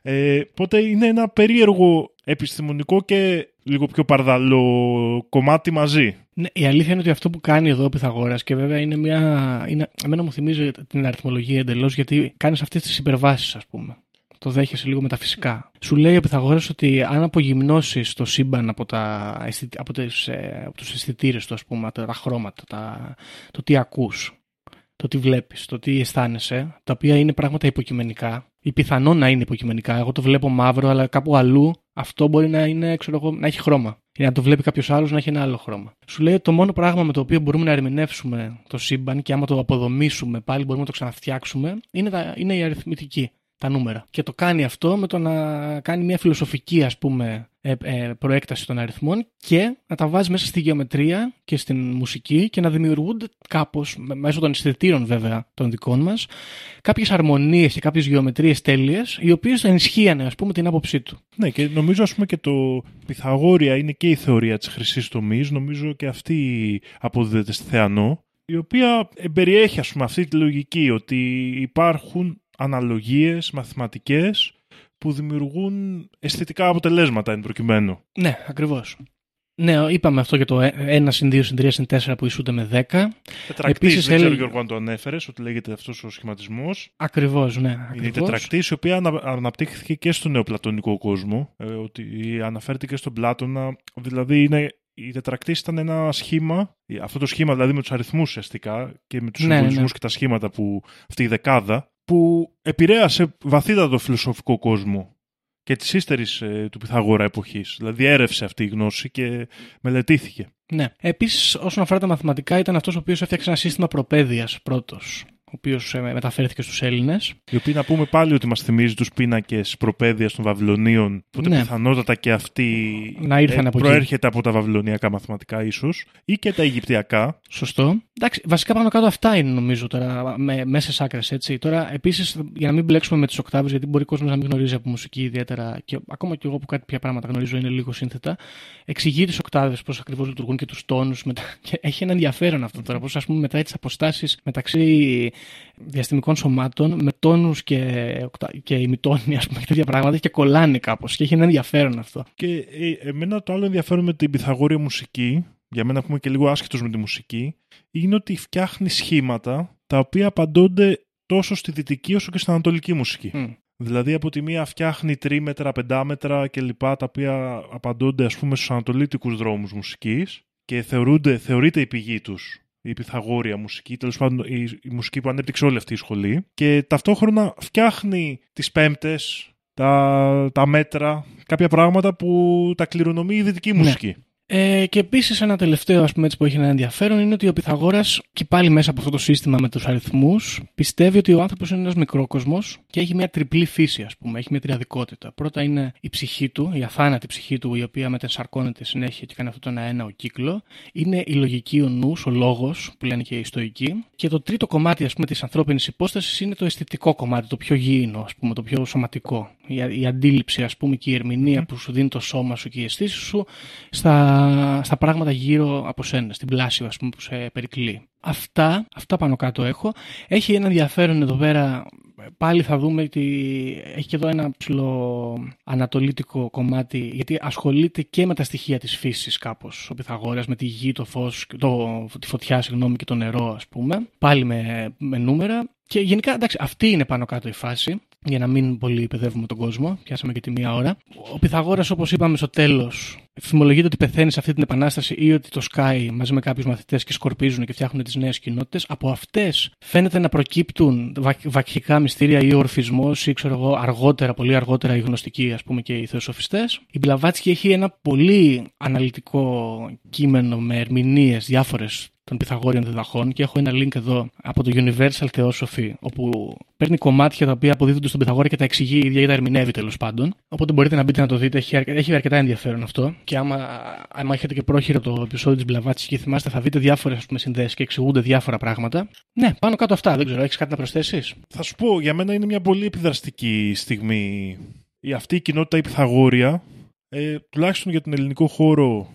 [SPEAKER 4] Ε, οπότε είναι ένα περίεργο επιστημονικό και λίγο πιο παρδαλό κομμάτι μαζί.
[SPEAKER 5] Ναι, η αλήθεια είναι ότι αυτό που κάνει εδώ ο Πυθαγόρας και βέβαια είναι μια. Είναι, εμένα μου θυμίζει την αριθμολογία εντελώς γιατί κάνεις αυτές τις υπερβάσεις, ας πούμε. Το δέχεσαι λίγο μεταφυσικά. Σου λέει ο Πυθαγόρας ότι αν απογυμνώσεις το σύμπαν από, τα, αισθη- από, τις, ε, από τους αισθητήρες του, ας πούμε, τα, τα χρώματα, τα, το τι ακούς, το τι βλέπεις, το τι αισθάνεσαι, τα οποία είναι πράγματα υποκειμενικά ή πιθανόν να είναι υποκειμενικά. Εγώ το βλέπω μαύρο, αλλά κάπου αλλού αυτό μπορεί να, είναι, ξέρω εγώ, να έχει χρώμα. Ή να το βλέπει κάποιος άλλος να έχει ένα άλλο χρώμα. Σου λέει ότι το μόνο πράγμα με το οποίο μπορούμε να ερμηνεύσουμε το σύμπαν και άμα το αποδομήσουμε πάλι μπορούμε να το ξαναφτιάξουμε είναι, τα, είναι η αριθμητική, τα νούμερα. Και το κάνει αυτό με το να κάνει μια φιλοσοφική ας πούμε ε, ε, προέκταση των αριθμών και να τα βάζει μέσα στη γεωμετρία και στην μουσική και να δημιουργούνται κάπως, με- μέσω των αισθητήρων βέβαια των δικών μας, κάποιες αρμονίες και κάποιες γεωμετρίες τέλειες, οι οποίες ενισχύανε ας πούμε την άποψή του.
[SPEAKER 4] Ναι, και νομίζω ας πούμε και το Pythagória είναι και η θεωρία της χρυσής τομής. Νομίζω και αυτή αποδίδεται στη Θεανό, η οποία περιέχει ας πούμε αυτή τη λογική ότι υπάρχουν αναλογίες μαθηματικές που δημιουργούν αισθητικά αποτελέσματα εν προκειμένου.
[SPEAKER 5] Ναι, ακριβώς. Ναι, είπαμε αυτό για το 1 συν 2 συν 3 συν 4 που ισούται με 10.
[SPEAKER 4] Τετρακτής,
[SPEAKER 5] Επίσης,
[SPEAKER 4] δεν ξέρω
[SPEAKER 5] έλεγε-
[SPEAKER 4] Γιώργο αν το ανέφερες, ότι λέγεται αυτός ο σχηματισμός.
[SPEAKER 5] Ακριβώς, ναι.
[SPEAKER 4] Είναι η
[SPEAKER 5] Ακριβώς.
[SPEAKER 4] τετρακτής η οποία ανα- αναπτύχθηκε και στο νεοπλατωνικό κόσμο. Ε, ότι αναφέρεται και στον Πλάτωνα. Δηλαδή είναι, η τετρακτής ήταν ένα σχήμα, αυτό το σχήμα δηλαδή με τους αριθμούς ουσιαστικά και με τους
[SPEAKER 5] Ναι,
[SPEAKER 4] συμβολισμούς
[SPEAKER 5] ναι.
[SPEAKER 4] και τα σχήματα που αυτή η δεκάδα που επηρέασε βαθύτατα το φιλοσοφικό κόσμο και της ύστερης ε, του Πυθαγόρα εποχής. Δηλαδή έρευσε αυτή η γνώση και μελετήθηκε.
[SPEAKER 5] Ναι. Επίσης, όσον αφορά τα μαθηματικά, ήταν αυτός ο οποίος έφτιαξε ένα σύστημα προπαίδειας πρώτος, ο οποίος μεταφέρθηκε στους Έλληνες.
[SPEAKER 4] Η οποία να πούμε πάλι ότι μας θυμίζει τους πίνακες προπαίδειας των Βαβυλωνίων, που
[SPEAKER 5] Ναι.
[SPEAKER 4] πιθανότατα και αυτή
[SPEAKER 5] Να ήρθαν
[SPEAKER 4] ε,
[SPEAKER 5] από εκεί.
[SPEAKER 4] προέρχεται από τα βαβυλωνιακά μαθηματικά ίσως, ή και τα Αιγυπτιακά.
[SPEAKER 5] Σωστό. Εντάξει, βασικά πάνω κάτω αυτά είναι νομίζω τώρα, με, μέσα σε άκρες έτσι. Τώρα, επίσης, για να μην μπλέξουμε με τις οκτάβες, γιατί μπορεί ο κόσμος να μην γνωρίζει από μουσική ιδιαίτερα, και ακόμα και εγώ που κάτι πια πράγματα γνωρίζω είναι λίγο σύνθετα, εξηγεί τις οκτάβες, πώς ακριβώς λειτουργούν και τους τόνους. Και έχει ένα ενδιαφέρον αυτό τώρα, πώς ας πούμε μετράει τις αποστάσεις μεταξύ διαστημικών σωμάτων με τόνους και, οκτα... και ημιτόνοι, ας πούμε, και τέτοια πράγματα και κολλάνε κάπως. Και έχει ένα ενδιαφέρον αυτό.
[SPEAKER 4] Και ε, εμένα το άλλο ενδιαφέρον με την Πυθαγόρια μουσική, για μένα που είμαι και λίγο άσχετος με τη μουσική, είναι ότι φτιάχνει σχήματα τα οποία απαντώνται τόσο στη δυτική όσο και στην ανατολική μουσική.
[SPEAKER 5] Μμ.
[SPEAKER 4] Δηλαδή από τη μία φτιάχνει τρίμετρα, πεντάμετρα κλπ. τα οποία απαντώνται ας πούμε στους ανατολίτικους δρόμους μουσικής και θεωρούνται, θεωρείται η πηγή τους η Πυθαγόρια μουσική, τέλος πάντων η, η μουσική που ανέπτυξε όλη αυτή η σχολή και ταυτόχρονα φτιάχνει τις πέμπτες, τα, τα μέτρα, κάποια πράγματα που τα κληρονομεί η δυτική
[SPEAKER 5] Ναι.
[SPEAKER 4] Μουσική.
[SPEAKER 5] Ε, και επίσης ένα τελευταίο ας πούμε, έτσι, που έχει ένα ενδιαφέρον είναι ότι ο Πυθαγόρας, και πάλι μέσα από αυτό το σύστημα με τους αριθμούς, πιστεύει ότι ο άνθρωπος είναι ένας μικρόκοσμος και έχει μια τριπλή φύση, ας πούμε. Έχει μια τριαδικότητα. Πρώτα είναι η ψυχή του, η αθάνατη ψυχή του, η οποία μετενσαρκώνεται συνέχεια και κάνει αυτό το ένα-έναο κύκλο. Είναι η λογική, ο νους, ο λόγος, που λένε και οι στοικοί. Και το τρίτο κομμάτι ας πούμε, της ανθρώπινης υπόστασης είναι το αισθητικό κομμάτι, το πιο γήινο, ας πούμε, το πιο σωματικό. Η, η αντίληψη, ας πούμε, και η ερμηνεία που σου δίνει το σώμα σου και οι αισθήσει σου στα, στα πράγματα γύρω από σένα, στην πλάση ας πούμε, που σε περικλεί. Αυτά, αυτά πάνω κάτω έχω. Έχει ένα ενδιαφέρον εδώ πέρα. Πάλι θα δούμε ότι έχει και εδώ ένα ψηλό ανατολίτικο κομμάτι γιατί ασχολείται και με τα στοιχεία της φύσης κάπως ο Πυθαγόρας με τη γη, το φως, το, τη φωτιά συγγνώμη, και το νερό ας πούμε πάλι με, με νούμερα και γενικά εντάξει αυτή είναι πάνω κάτω η φάση για να μην πολύ παιδεύουμε τον κόσμο. Πιάσαμε και τη μία ώρα. Ο Πυθαγόρας, όπως είπαμε στο τέλος, φημολογείται ότι πεθαίνει σε αυτή την επανάσταση ή ότι το σκάει μαζί με κάποιους μαθητές και σκορπίζουν και φτιάχνουν τις νέες κοινότητες. Από αυτές φαίνεται να προκύπτουν βα- βακχικά μυστήρια ή ο ορφισμός ή ξέρω εγώ αργότερα, πολύ αργότερα οι γνωστικοί ας πούμε και οι θεοσοφιστές. Η Μπλαβάτσκι έχει ένα πολύ αναλυτικό κείμενο με ερμηνείες διάφορες των Πυθαγόριων διδαχών και έχω ένα link εδώ από το Universal Theosophy όπου παίρνει κομμάτια τα οποία αποδίδονται στον Πυθαγόρα και τα εξηγεί η ίδια ή τα ερμηνεύει τέλος πάντων. Οπότε μπορείτε να μπείτε να το δείτε, έχει, αρκε- έχει αρκετά ενδιαφέρον αυτό. Και άμα, άμα έχετε και πρόχειρο το επεισόδιο της Blavatsky και θυμάστε, θα δείτε διάφορες συνδέσεις και εξηγούνται διάφορα πράγματα. Ναι, πάνω κάτω αυτά. Δεν ξέρω, έχεις κάτι να προσθέσεις;
[SPEAKER 4] Θα σου πω, για μένα είναι μια πολύ επιδραστική στιγμή η αυτή η κοινότητα η Πυθαγόρια, ε, τουλάχιστον για τον ελληνικό χώρο,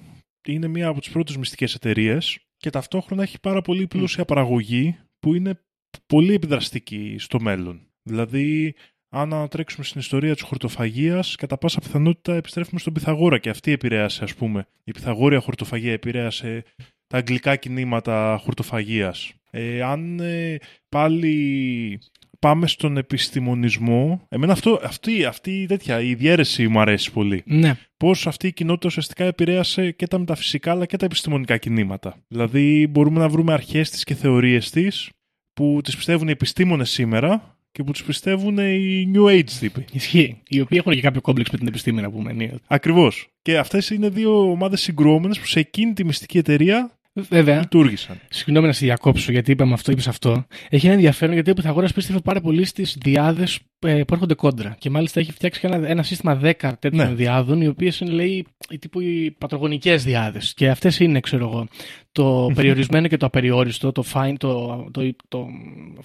[SPEAKER 4] είναι μια από τις πρώτες μυστικές εταιρείες και ταυτόχρονα έχει πάρα πολύ πλούσια παραγωγή που είναι πολύ επιδραστική στο μέλλον. Δηλαδή, αν ανατρέξουμε στην ιστορία της χορτοφαγίας, κατά πάσα πιθανότητα επιστρέφουμε στον Πυθαγόρα και αυτή επηρέασε, ας πούμε. Η Πυθαγόρια χορτοφαγία επηρέασε τα αγγλικά κινήματα χορτοφαγίας. Ε, αν ε, πάλι πάμε στον επιστημονισμό. Εμένα αυτό, αυτή, αυτή η τέτοια, η διαίρεση μου αρέσει πολύ.
[SPEAKER 5] Ναι.
[SPEAKER 4] Πώς αυτή η κοινότητα ουσιαστικά επηρέασε και τα μεταφυσικά αλλά και τα επιστημονικά κινήματα. Δηλαδή μπορούμε να βρούμε αρχές της και θεωρίες της που τις πιστεύουν οι επιστήμονες σήμερα και που τις πιστεύουν οι New Age τύποι.
[SPEAKER 5] Ισχύει. Οι οποίοι έχουν και κάποιο κόμπλεξ με την επιστήμη να πούμε. ενίοτε.
[SPEAKER 4] Ακριβώς. Και αυτές είναι δύο ομάδες συγκρουόμενες που σε εκείνη τη μυστική εταιρεία
[SPEAKER 5] Βέβαια,
[SPEAKER 4] λειτουργήσαν.
[SPEAKER 5] συγγνώμη να σε διακόψω γιατί είπαμε αυτό, είπες αυτό. Έχει ένα ενδιαφέρον γιατί ο Πυθαγόρας πίστευε πάρα πολύ στις διάδες που έρχονται κόντρα. Και μάλιστα έχει φτιάξει και ένα, ένα σύστημα 10 τέτοιων
[SPEAKER 4] Ναι.
[SPEAKER 5] διάδων, οι οποίες είναι, λέει, οι τύπου οι πατρογονικές διάδες. Και αυτές είναι, ξέρω εγώ, το περιορισμένο και το απεριόριστο, το fine, το, το, το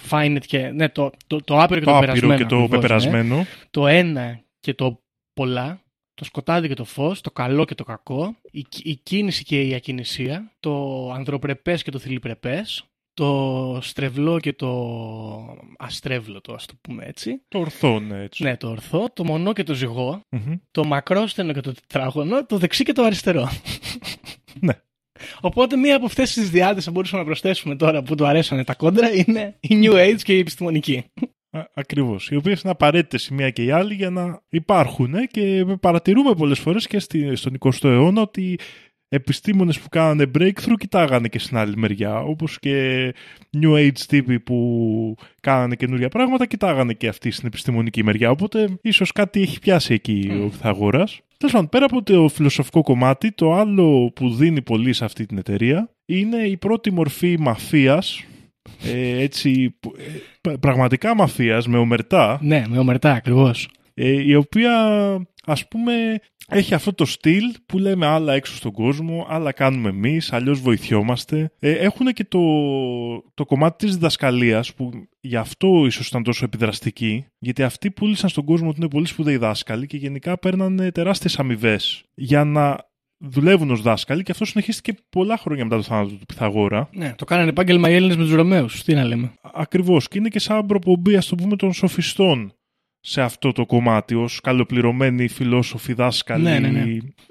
[SPEAKER 5] finite και. Ναι, το, το, το άπειρο και το,
[SPEAKER 4] Το άπειρο
[SPEAKER 5] περασμένο.
[SPEAKER 4] και το
[SPEAKER 5] ακριβώς, ναι.
[SPEAKER 4] πεπερασμένο.
[SPEAKER 5] Το ένα και το πολλά, το σκοτάδι και το φως, το καλό και το κακό, η, η κίνηση και η ακινησία, το ανδροπρεπές και το θηλυπρεπές, το στρεβλό και το αστρέβλωτο, ας το πούμε έτσι.
[SPEAKER 4] Το ορθό, ναι, έτσι.
[SPEAKER 5] Ναι, το ορθό, το μονό και το ζυγό,
[SPEAKER 4] Μμμ.
[SPEAKER 5] το μακρόστενο και το τετράγωνο, το δεξί και το αριστερό.
[SPEAKER 4] Ναι.
[SPEAKER 5] Οπότε μία από αυτές τις διάδες θα μπορούσαμε να προσθέσουμε τώρα που του αρέσανε τα κόντρα είναι η New Age και η επιστημονική.
[SPEAKER 4] Α, Ακριβώς. Οι οποίες είναι απαραίτητες η μία και η άλλη για να υπάρχουν ε, και παρατηρούμε πολλές φορές και στη- στον 20ο αιώνα ότι επιστήμονες που κάνανε breakthrough κοιτάγανε και στην άλλη μεριά. Όπως και New Age τύποι που κάνανε καινούργια πράγματα κοιτάγανε και αυτοί στην επιστημονική μεριά. Οπότε ίσως κάτι έχει πιάσει εκεί ο Pythagoras. Τέλος πάντων, πέρα από το φιλοσοφικό κομμάτι, το άλλο που δίνει πολύ σε αυτή την εταιρεία είναι η πρώτη μορφή μαφίας ε, έτσι, που- ε, πρα- πραγματικά μαφίας με ομερτά,
[SPEAKER 5] Ναι, με ομερτά ακριβώς.
[SPEAKER 4] ε, η οποία ας πούμε έχει αυτό το στυλ που λέμε άλλα έξω στον κόσμο, άλλα κάνουμε εμείς, αλλιώς βοηθιόμαστε. Ε, έχουν και το, το κομμάτι της διδασκαλίας που γι' αυτό ίσως ήταν τόσο επιδραστική, γιατί αυτοί πούλησαν στον κόσμο ότι είναι πολύ σπουδαίοι δάσκαλοι και γενικά παίρνανε τεράστιες αμοιβές για να δουλεύουν ως δάσκαλοι και αυτό συνεχίστηκε πολλά χρόνια μετά το θάνατο του Πυθαγόρα.
[SPEAKER 5] Ναι, το κάνανε επάγγελμα οι Έλληνες με τους Ρωμαίους. Τι να λέμε.
[SPEAKER 4] Ακριβώς και είναι και σαν προπομπή ας το πούμε των σοφιστών σε αυτό το κομμάτι ως καλοπληρωμένοι φιλόσοφοι δάσκαλοι
[SPEAKER 5] Ναι, ναι, ναι.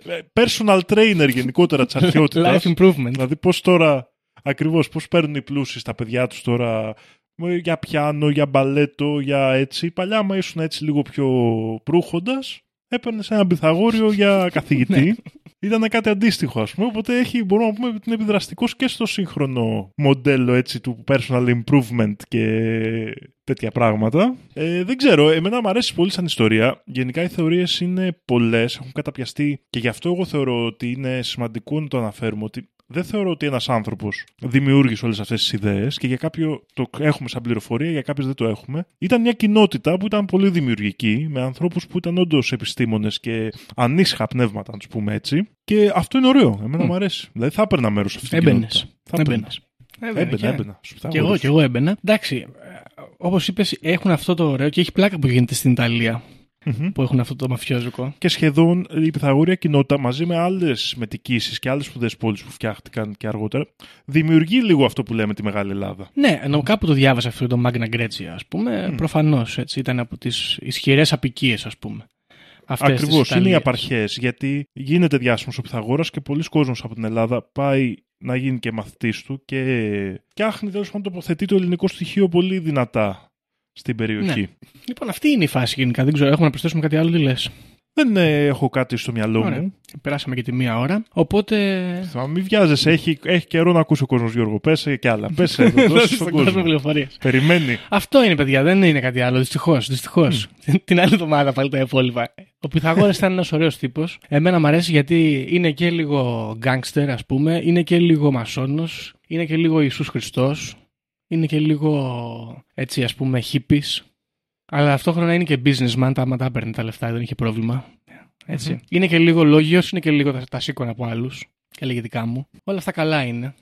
[SPEAKER 4] ε, personal trainer γενικότερα της αρχαιότητας
[SPEAKER 5] Life improvement.
[SPEAKER 4] δηλαδή πώς τώρα ακριβώς πώς παίρνουν οι πλούσιοι στα παιδιά τους τώρα ε, για πιάνο, για μπαλέτο, για έτσι παλιά άμα ήσουν έτσι λίγο πιο προύχοντας έπαιρνες ένα πυθαγόριο για καθηγητή ήταν κάτι αντίστοιχο, ας πούμε. Οπότε έχει, μπορούμε να πούμε ότι είναι επιδραστικός και στο σύγχρονο μοντέλο έτσι, του personal improvement και τέτοια πράγματα. Ε, δεν ξέρω, εμένα μου αρέσει πολύ σαν ιστορία. Γενικά οι θεωρίες είναι πολλές, έχουν καταπιαστεί και γι' αυτό εγώ θεωρώ ότι είναι σημαντικό να το αναφέρουμε ότι δεν θεωρώ ότι ένας άνθρωπος δημιούργησε όλες αυτές τις ιδέες και για κάποιο το έχουμε σαν πληροφορία, για κάποιε δεν το έχουμε. Ήταν μια κοινότητα που ήταν πολύ δημιουργική, με ανθρώπους που ήταν όντως επιστήμονες και ανήσυχα πνεύματα, να τους πούμε έτσι. Και αυτό είναι ωραίο. Εμένα μου αρέσει. Δηλαδή θα έπαιρνα μέρος σε αυτή την
[SPEAKER 5] Έμπαινες.
[SPEAKER 4] κοινότητα. Θα έπαιρνα.
[SPEAKER 5] Έμπαινες.
[SPEAKER 4] Έμπαινα, έμπαινα. Στους
[SPEAKER 5] Και εγώ,
[SPEAKER 4] Pythagoras.
[SPEAKER 5] και εγώ έμπαινα. Εντάξει, όπως είπες, έχουν αυτό το ωραίο και έχει πλάκα που γίνεται στην Ιταλία.
[SPEAKER 4] Μμμ.
[SPEAKER 5] Που έχουν αυτό το μαφιόζικο.
[SPEAKER 4] Και σχεδόν η Pythagórea κοινότητα μαζί με άλλες μετικήσεις και άλλες σπουδαίες πόλεις που φτιάχτηκαν και αργότερα δημιουργεί λίγο αυτό που λέμε τη Μεγάλη Ελλάδα.
[SPEAKER 5] Ναι, ενώ κάπου το διάβασα αυτό το Magna Grecia, ας πούμε. Προφανώς έτσι. Ήταν από τις ισχυρές απικίες, ας πούμε. Αυτές της
[SPEAKER 4] Ακριβώς, είναι οι
[SPEAKER 5] Ιταλίας.
[SPEAKER 4] απαρχές. Γιατί γίνεται διάσημος ο Pythagoras και πολλοί κόσμος από την Ελλάδα πάει να γίνει και μαθητής του και φτιάχνει τέλος πάντων τοποθετεί το ελληνικό στοιχείο πολύ δυνατά στην περιοχή.
[SPEAKER 5] Ναι. Λοιπόν, αυτή είναι η φάση γενικά. Δεν ξέρω, έχουμε να προσθέσουμε κάτι άλλο, τι λες;
[SPEAKER 4] Δεν ε, έχω κάτι στο μυαλό
[SPEAKER 5] Ωραία.
[SPEAKER 4] μου.
[SPEAKER 5] Περάσαμε και τη μία ώρα. Οπότε.
[SPEAKER 4] Θα μην βιάζεσαι, έχει, έχει καιρό να ακούσει ο κόσμος Γιώργο. Πέσε και άλλα. Πέσε εδώ, δώσε
[SPEAKER 5] Δώσε
[SPEAKER 4] στον
[SPEAKER 5] στον κόσμο
[SPEAKER 4] κόσμο.
[SPEAKER 5] πληροφορίες.
[SPEAKER 4] Περιμένει.
[SPEAKER 5] Αυτό είναι, παιδιά, δεν είναι κάτι άλλο. Δυστυχώς. Δυστυχώς. Την άλλη εβδομάδα πάλι τα υπόλοιπα. Ο Πυθαγόρας ήταν ένας ωραίος τύπος. Εμένα μου αρέσει γιατί είναι και λίγο γκάγκστερ, ας πούμε. Είναι και λίγο μασόνος. Είναι και λίγο Ιησούς Χριστός. Είναι και λίγο έτσι, ας πούμε, hippies. Αλλά ταυτόχρονα είναι και businessman. Τα άμα τα έπαιρνε τα λεφτά, δεν είχε πρόβλημα. Έτσι. Είναι και λίγο λόγιος, είναι και λίγο τα, τα σήκωνα από άλλους. Και λέγε δικά μου. Όλα αυτά καλά είναι.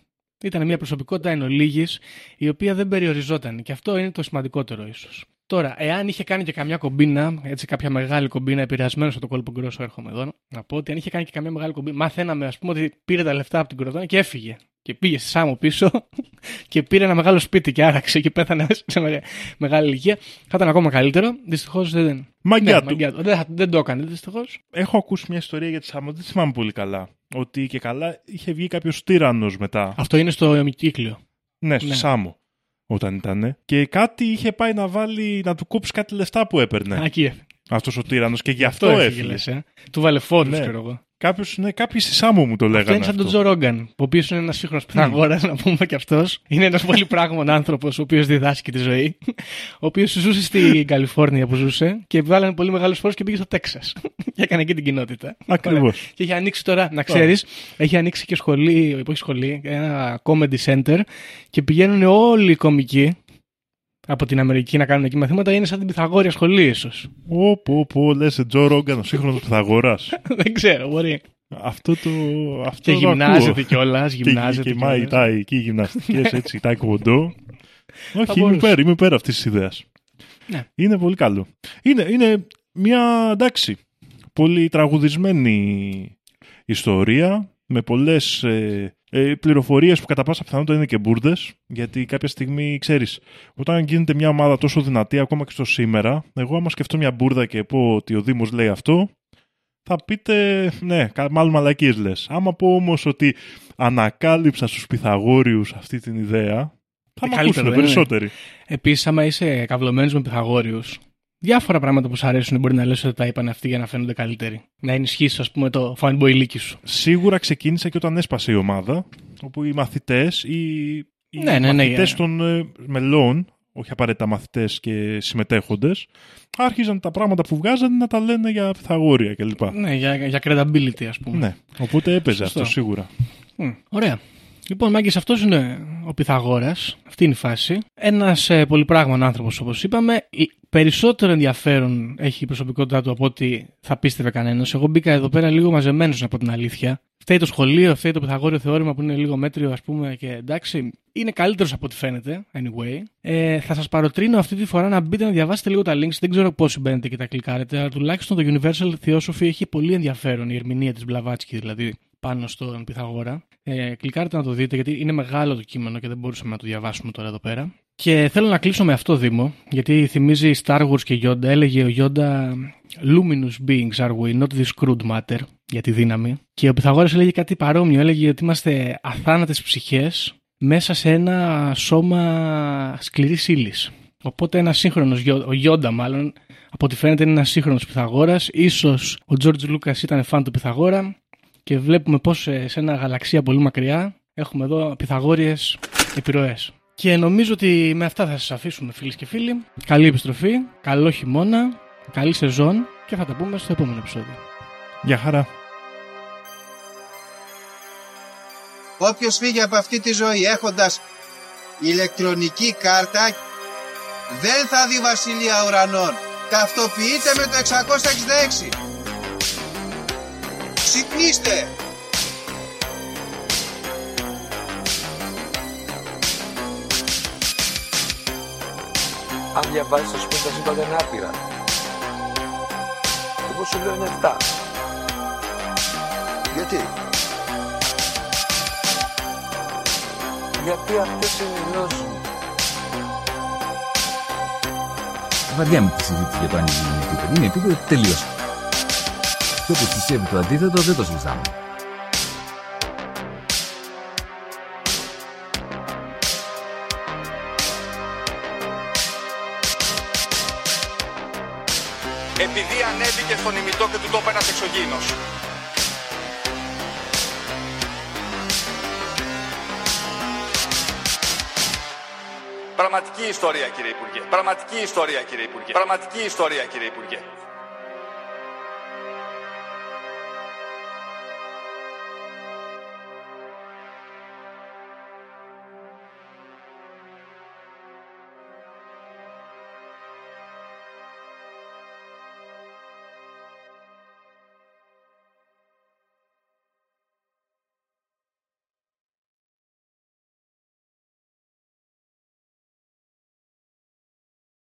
[SPEAKER 5] Ήταν μια προσωπικότητα εν ολίγης, η οποία δεν περιοριζόταν. Και αυτό είναι το σημαντικότερο ίσως. Τώρα, εάν είχε κάνει και καμιά κομπίνα, έτσι κάποια μεγάλη κομπίνα, επηρεασμένο από το κόλπο γκρόσο, έρχομαι εδώ, να πω ότι αν είχε κάνει και καμιά μεγάλη κομπίνα, μαθαίναμε, ας πούμε, ότι πήρε τα λεφτά από την Κροτόνα και έφυγε. Και πήγε στη Σάμο πίσω και πήρε ένα μεγάλο σπίτι και άραξε και πέθανε σε μεγα- μεγάλη ηλικία. Θα ήταν ακόμα καλύτερο. Δυστυχώς δεν.
[SPEAKER 4] Μαγκιά
[SPEAKER 5] Ναι,
[SPEAKER 4] του.
[SPEAKER 5] μαγκιά του. Δεν, θα- δεν το έκανε δυστυχώς.
[SPEAKER 4] Έχω ακούσει μια ιστορία για τη Σάμο, δεν τη θυμάμαι πολύ καλά. Ότι και καλά είχε βγει κάποιος τύρανο μετά.
[SPEAKER 5] Αυτό είναι στο ημικύκλιο.
[SPEAKER 4] ναι, στη
[SPEAKER 5] ναι.
[SPEAKER 4] Σάμο. όταν ήταν. Και κάτι είχε πάει να βάλει, να του κόψει κάτι λεφτά που έπαιρνε.
[SPEAKER 5] Εκεί.
[SPEAKER 4] Αυτός ο τύρανος και γι' αυτό
[SPEAKER 5] Αυτό
[SPEAKER 4] έφυγε.
[SPEAKER 5] έφυγε, λες, ε. Του βάλε φόρου,
[SPEAKER 4] Ναι.
[SPEAKER 5] ξέρω εγώ.
[SPEAKER 4] Κάποιος, ναι, κάποιοι στη Σάμο μου το
[SPEAKER 5] Αυτό
[SPEAKER 4] λέγανε.
[SPEAKER 5] είναι σαν
[SPEAKER 4] αυτό.
[SPEAKER 5] τον Τζο Ρόγκαν, ο οποίος είναι ένας σύγχρονος Πυθαγόρας, να πούμε και αυτός. Είναι ένας πολύ πράγμον άνθρωπος, ο οποίος διδάσκει τη ζωή. Ο οποίος ζούσε στην Καλιφόρνια που ζούσε και βγάλανε πολύ μεγάλους φόρους και πήγε στο Τέξας. και έκανε εκεί την κοινότητα.
[SPEAKER 4] Ακριβώς.
[SPEAKER 5] Ωραία. Και έχει ανοίξει τώρα, να ξέρεις, έχει ανοίξει και σχολή, όχι σχολή, ένα comedy center και πηγαίνουν όλοι οι κομικοί από την Αμερική να κάνουν εκεί μαθήματα. Είναι σαν την Πυθαγόρια σχολή, ίσως.
[SPEAKER 4] Πω, πω, πω, λες Τζο Ρόγκαν, ο σύγχρονος Πυθαγόρας.
[SPEAKER 5] Δεν ξέρω, μπορεί.
[SPEAKER 4] αυτό το. Αυτό
[SPEAKER 5] Και
[SPEAKER 4] το
[SPEAKER 5] γυμνάζεται
[SPEAKER 4] ακούω.
[SPEAKER 5] κιόλας.
[SPEAKER 4] Και,
[SPEAKER 5] Γυμνάζεται.
[SPEAKER 4] και
[SPEAKER 5] κιόλας.
[SPEAKER 4] μάει τα εκεί γυμναστικές, έτσι, τα κοντό. Όχι, είμαι
[SPEAKER 5] μπορούσε.
[SPEAKER 4] υπέρ, είμαι υπέρ αυτής της ιδέας.
[SPEAKER 5] Ναι.
[SPEAKER 4] Είναι πολύ καλό. Είναι, είναι μια, εντάξει, πολύ τραγουδισμένη ιστορία, με πολλές ε, ε, πληροφορίες που κατά πάσα πιθανότητα είναι και μπουρδες, γιατί κάποια στιγμή, ξέρεις, όταν γίνεται μια ομάδα τόσο δυνατή, ακόμα και στο σήμερα, εγώ άμα σκεφτώ μια μπουρδα και πω ότι ο Δήμος λέει αυτό, θα πείτε, ναι, κα- μάλλον μαλακίες λες. Άμα πω όμως ότι ανακάλυψα στους Πυθαγόριους αυτή την ιδέα, θα
[SPEAKER 5] Ε,
[SPEAKER 4] με
[SPEAKER 5] καλύτερο,
[SPEAKER 4] ακούσουν
[SPEAKER 5] δεν είναι.
[SPEAKER 4] περισσότεροι.
[SPEAKER 5] Επίσης, άμα είσαι καυλωμένο με Πυθαγόριους, διάφορα πράγματα που σου αρέσουν μπορεί να λες ότι τα είπαν αυτοί για να φαίνονται καλύτεροι. Να ενισχύσεις, ας πούμε, το fanboy λύκη σου.
[SPEAKER 4] Σίγουρα ξεκίνησε και όταν έσπασε η ομάδα, όπου οι μαθητές, οι, οι
[SPEAKER 5] Ναι, ναι, ναι,
[SPEAKER 4] μαθητές
[SPEAKER 5] για-
[SPEAKER 4] των ε, μελών, όχι απαραίτητα μαθητές και συμμετέχοντες, άρχιζαν τα πράγματα που βγάζανε να τα λένε για Πυθαγόρια κλπ.
[SPEAKER 5] Ναι, για, για credibility, ας πούμε.
[SPEAKER 4] Ναι, οπότε έπαιζε
[SPEAKER 5] Σωστό.
[SPEAKER 4] αυτό σίγουρα.
[SPEAKER 5] Μμ, ωραία. Λοιπόν, Μάγκης, αυτός είναι ο Πυθαγόρας. Αυτή είναι η φάση. Ένας ε, πολυπράγμαν άνθρωπος, όπως είπαμε. Η- Περισσότερο ενδιαφέρον έχει η προσωπικότητά του από ό,τι θα πίστευε κανένας. Εγώ μπήκα εδώ πέρα λίγο μαζεμένος, να πω την αλήθεια. Φταίει το σχολείο, φταίει το Πυθαγόριο θεώρημα που είναι λίγο μέτριο, ας πούμε, και εντάξει. Είναι καλύτερος από ό,τι φαίνεται, anyway. Ε, θα σας παροτρύνω αυτή τη φορά να μπείτε να διαβάσετε λίγο τα links. Δεν ξέρω πόσοι μπαίνετε και τα κλικάρετε, αλλά τουλάχιστον το Universal Theosophy έχει πολύ ενδιαφέρον, η ερμηνεία της Μπλαβάτσκι δηλαδή, πάνω στον Πυθαγόρα. Ε, κλικάρετε να το δείτε γιατί είναι μεγάλο το κείμενο και δεν μπορούσαμε να το διαβάσουμε τώρα εδώ πέρα. Και θέλω να κλείσω με αυτό Δήμο, γιατί θυμίζει Star Wars και Yoda. Έλεγε ο Yoda Luminous beings are we, not this crude matter, για τη δύναμη. Και ο Πυθαγόρας έλεγε κάτι παρόμοιο, έλεγε ότι είμαστε αθάνατες ψυχές μέσα σε ένα σώμα σκληρής ύλης. Οπότε ένας σύγχρονος, Yo- ο Yoda μάλλον, από ό,τι φαίνεται είναι ένας σύγχρονος Πυθαγόρας. Ίσως ο George Lucas ήταν φαν του Πυθαγόρα και βλέπουμε πως ε, σε ένα γαλαξία πολύ μακριά έχουμε εδώ Πυθαγόριες επιρροές. Και νομίζω ότι με αυτά θα σας αφήσουμε φίλες και φίλοι. Καλή επιστροφή, καλό χειμώνα, καλή σεζόν και θα τα πούμε στο επόμενο επεισόδιο.
[SPEAKER 4] Γεια χαρά.
[SPEAKER 6] Όποιος φύγει από αυτή τη ζωή έχοντας ηλεκτρονική κάρτα δεν θα δει βασιλεία ουρανών. Ταυτοποιείτε με το 666. Ξυπνήστε!
[SPEAKER 1] Αν διαβάζεις θα σου πει τα σύμπαντα είναι άπειρα. Εγώ σου λέω είναι 7.
[SPEAKER 7] Γιατί;
[SPEAKER 1] Γιατί αυτές είναι οι γνώσεις μου.
[SPEAKER 2] Βαριάμαι τη συζήτηση για το αν είναι επίπεδο. Είναι επίπεδο τελείως. Και όποιο πιστεύει το αντίθετο δεν το συζητάμε.
[SPEAKER 3] Επειδή ανέβηκε στον ημιτό και του το είπε ένας εξωγήινος. Πραγματική ιστορία κύριε Υπουργέ. Πραγματική ιστορία κύριε Υπουργέ. Πραγματική ιστορία κύριε Υπουργέ.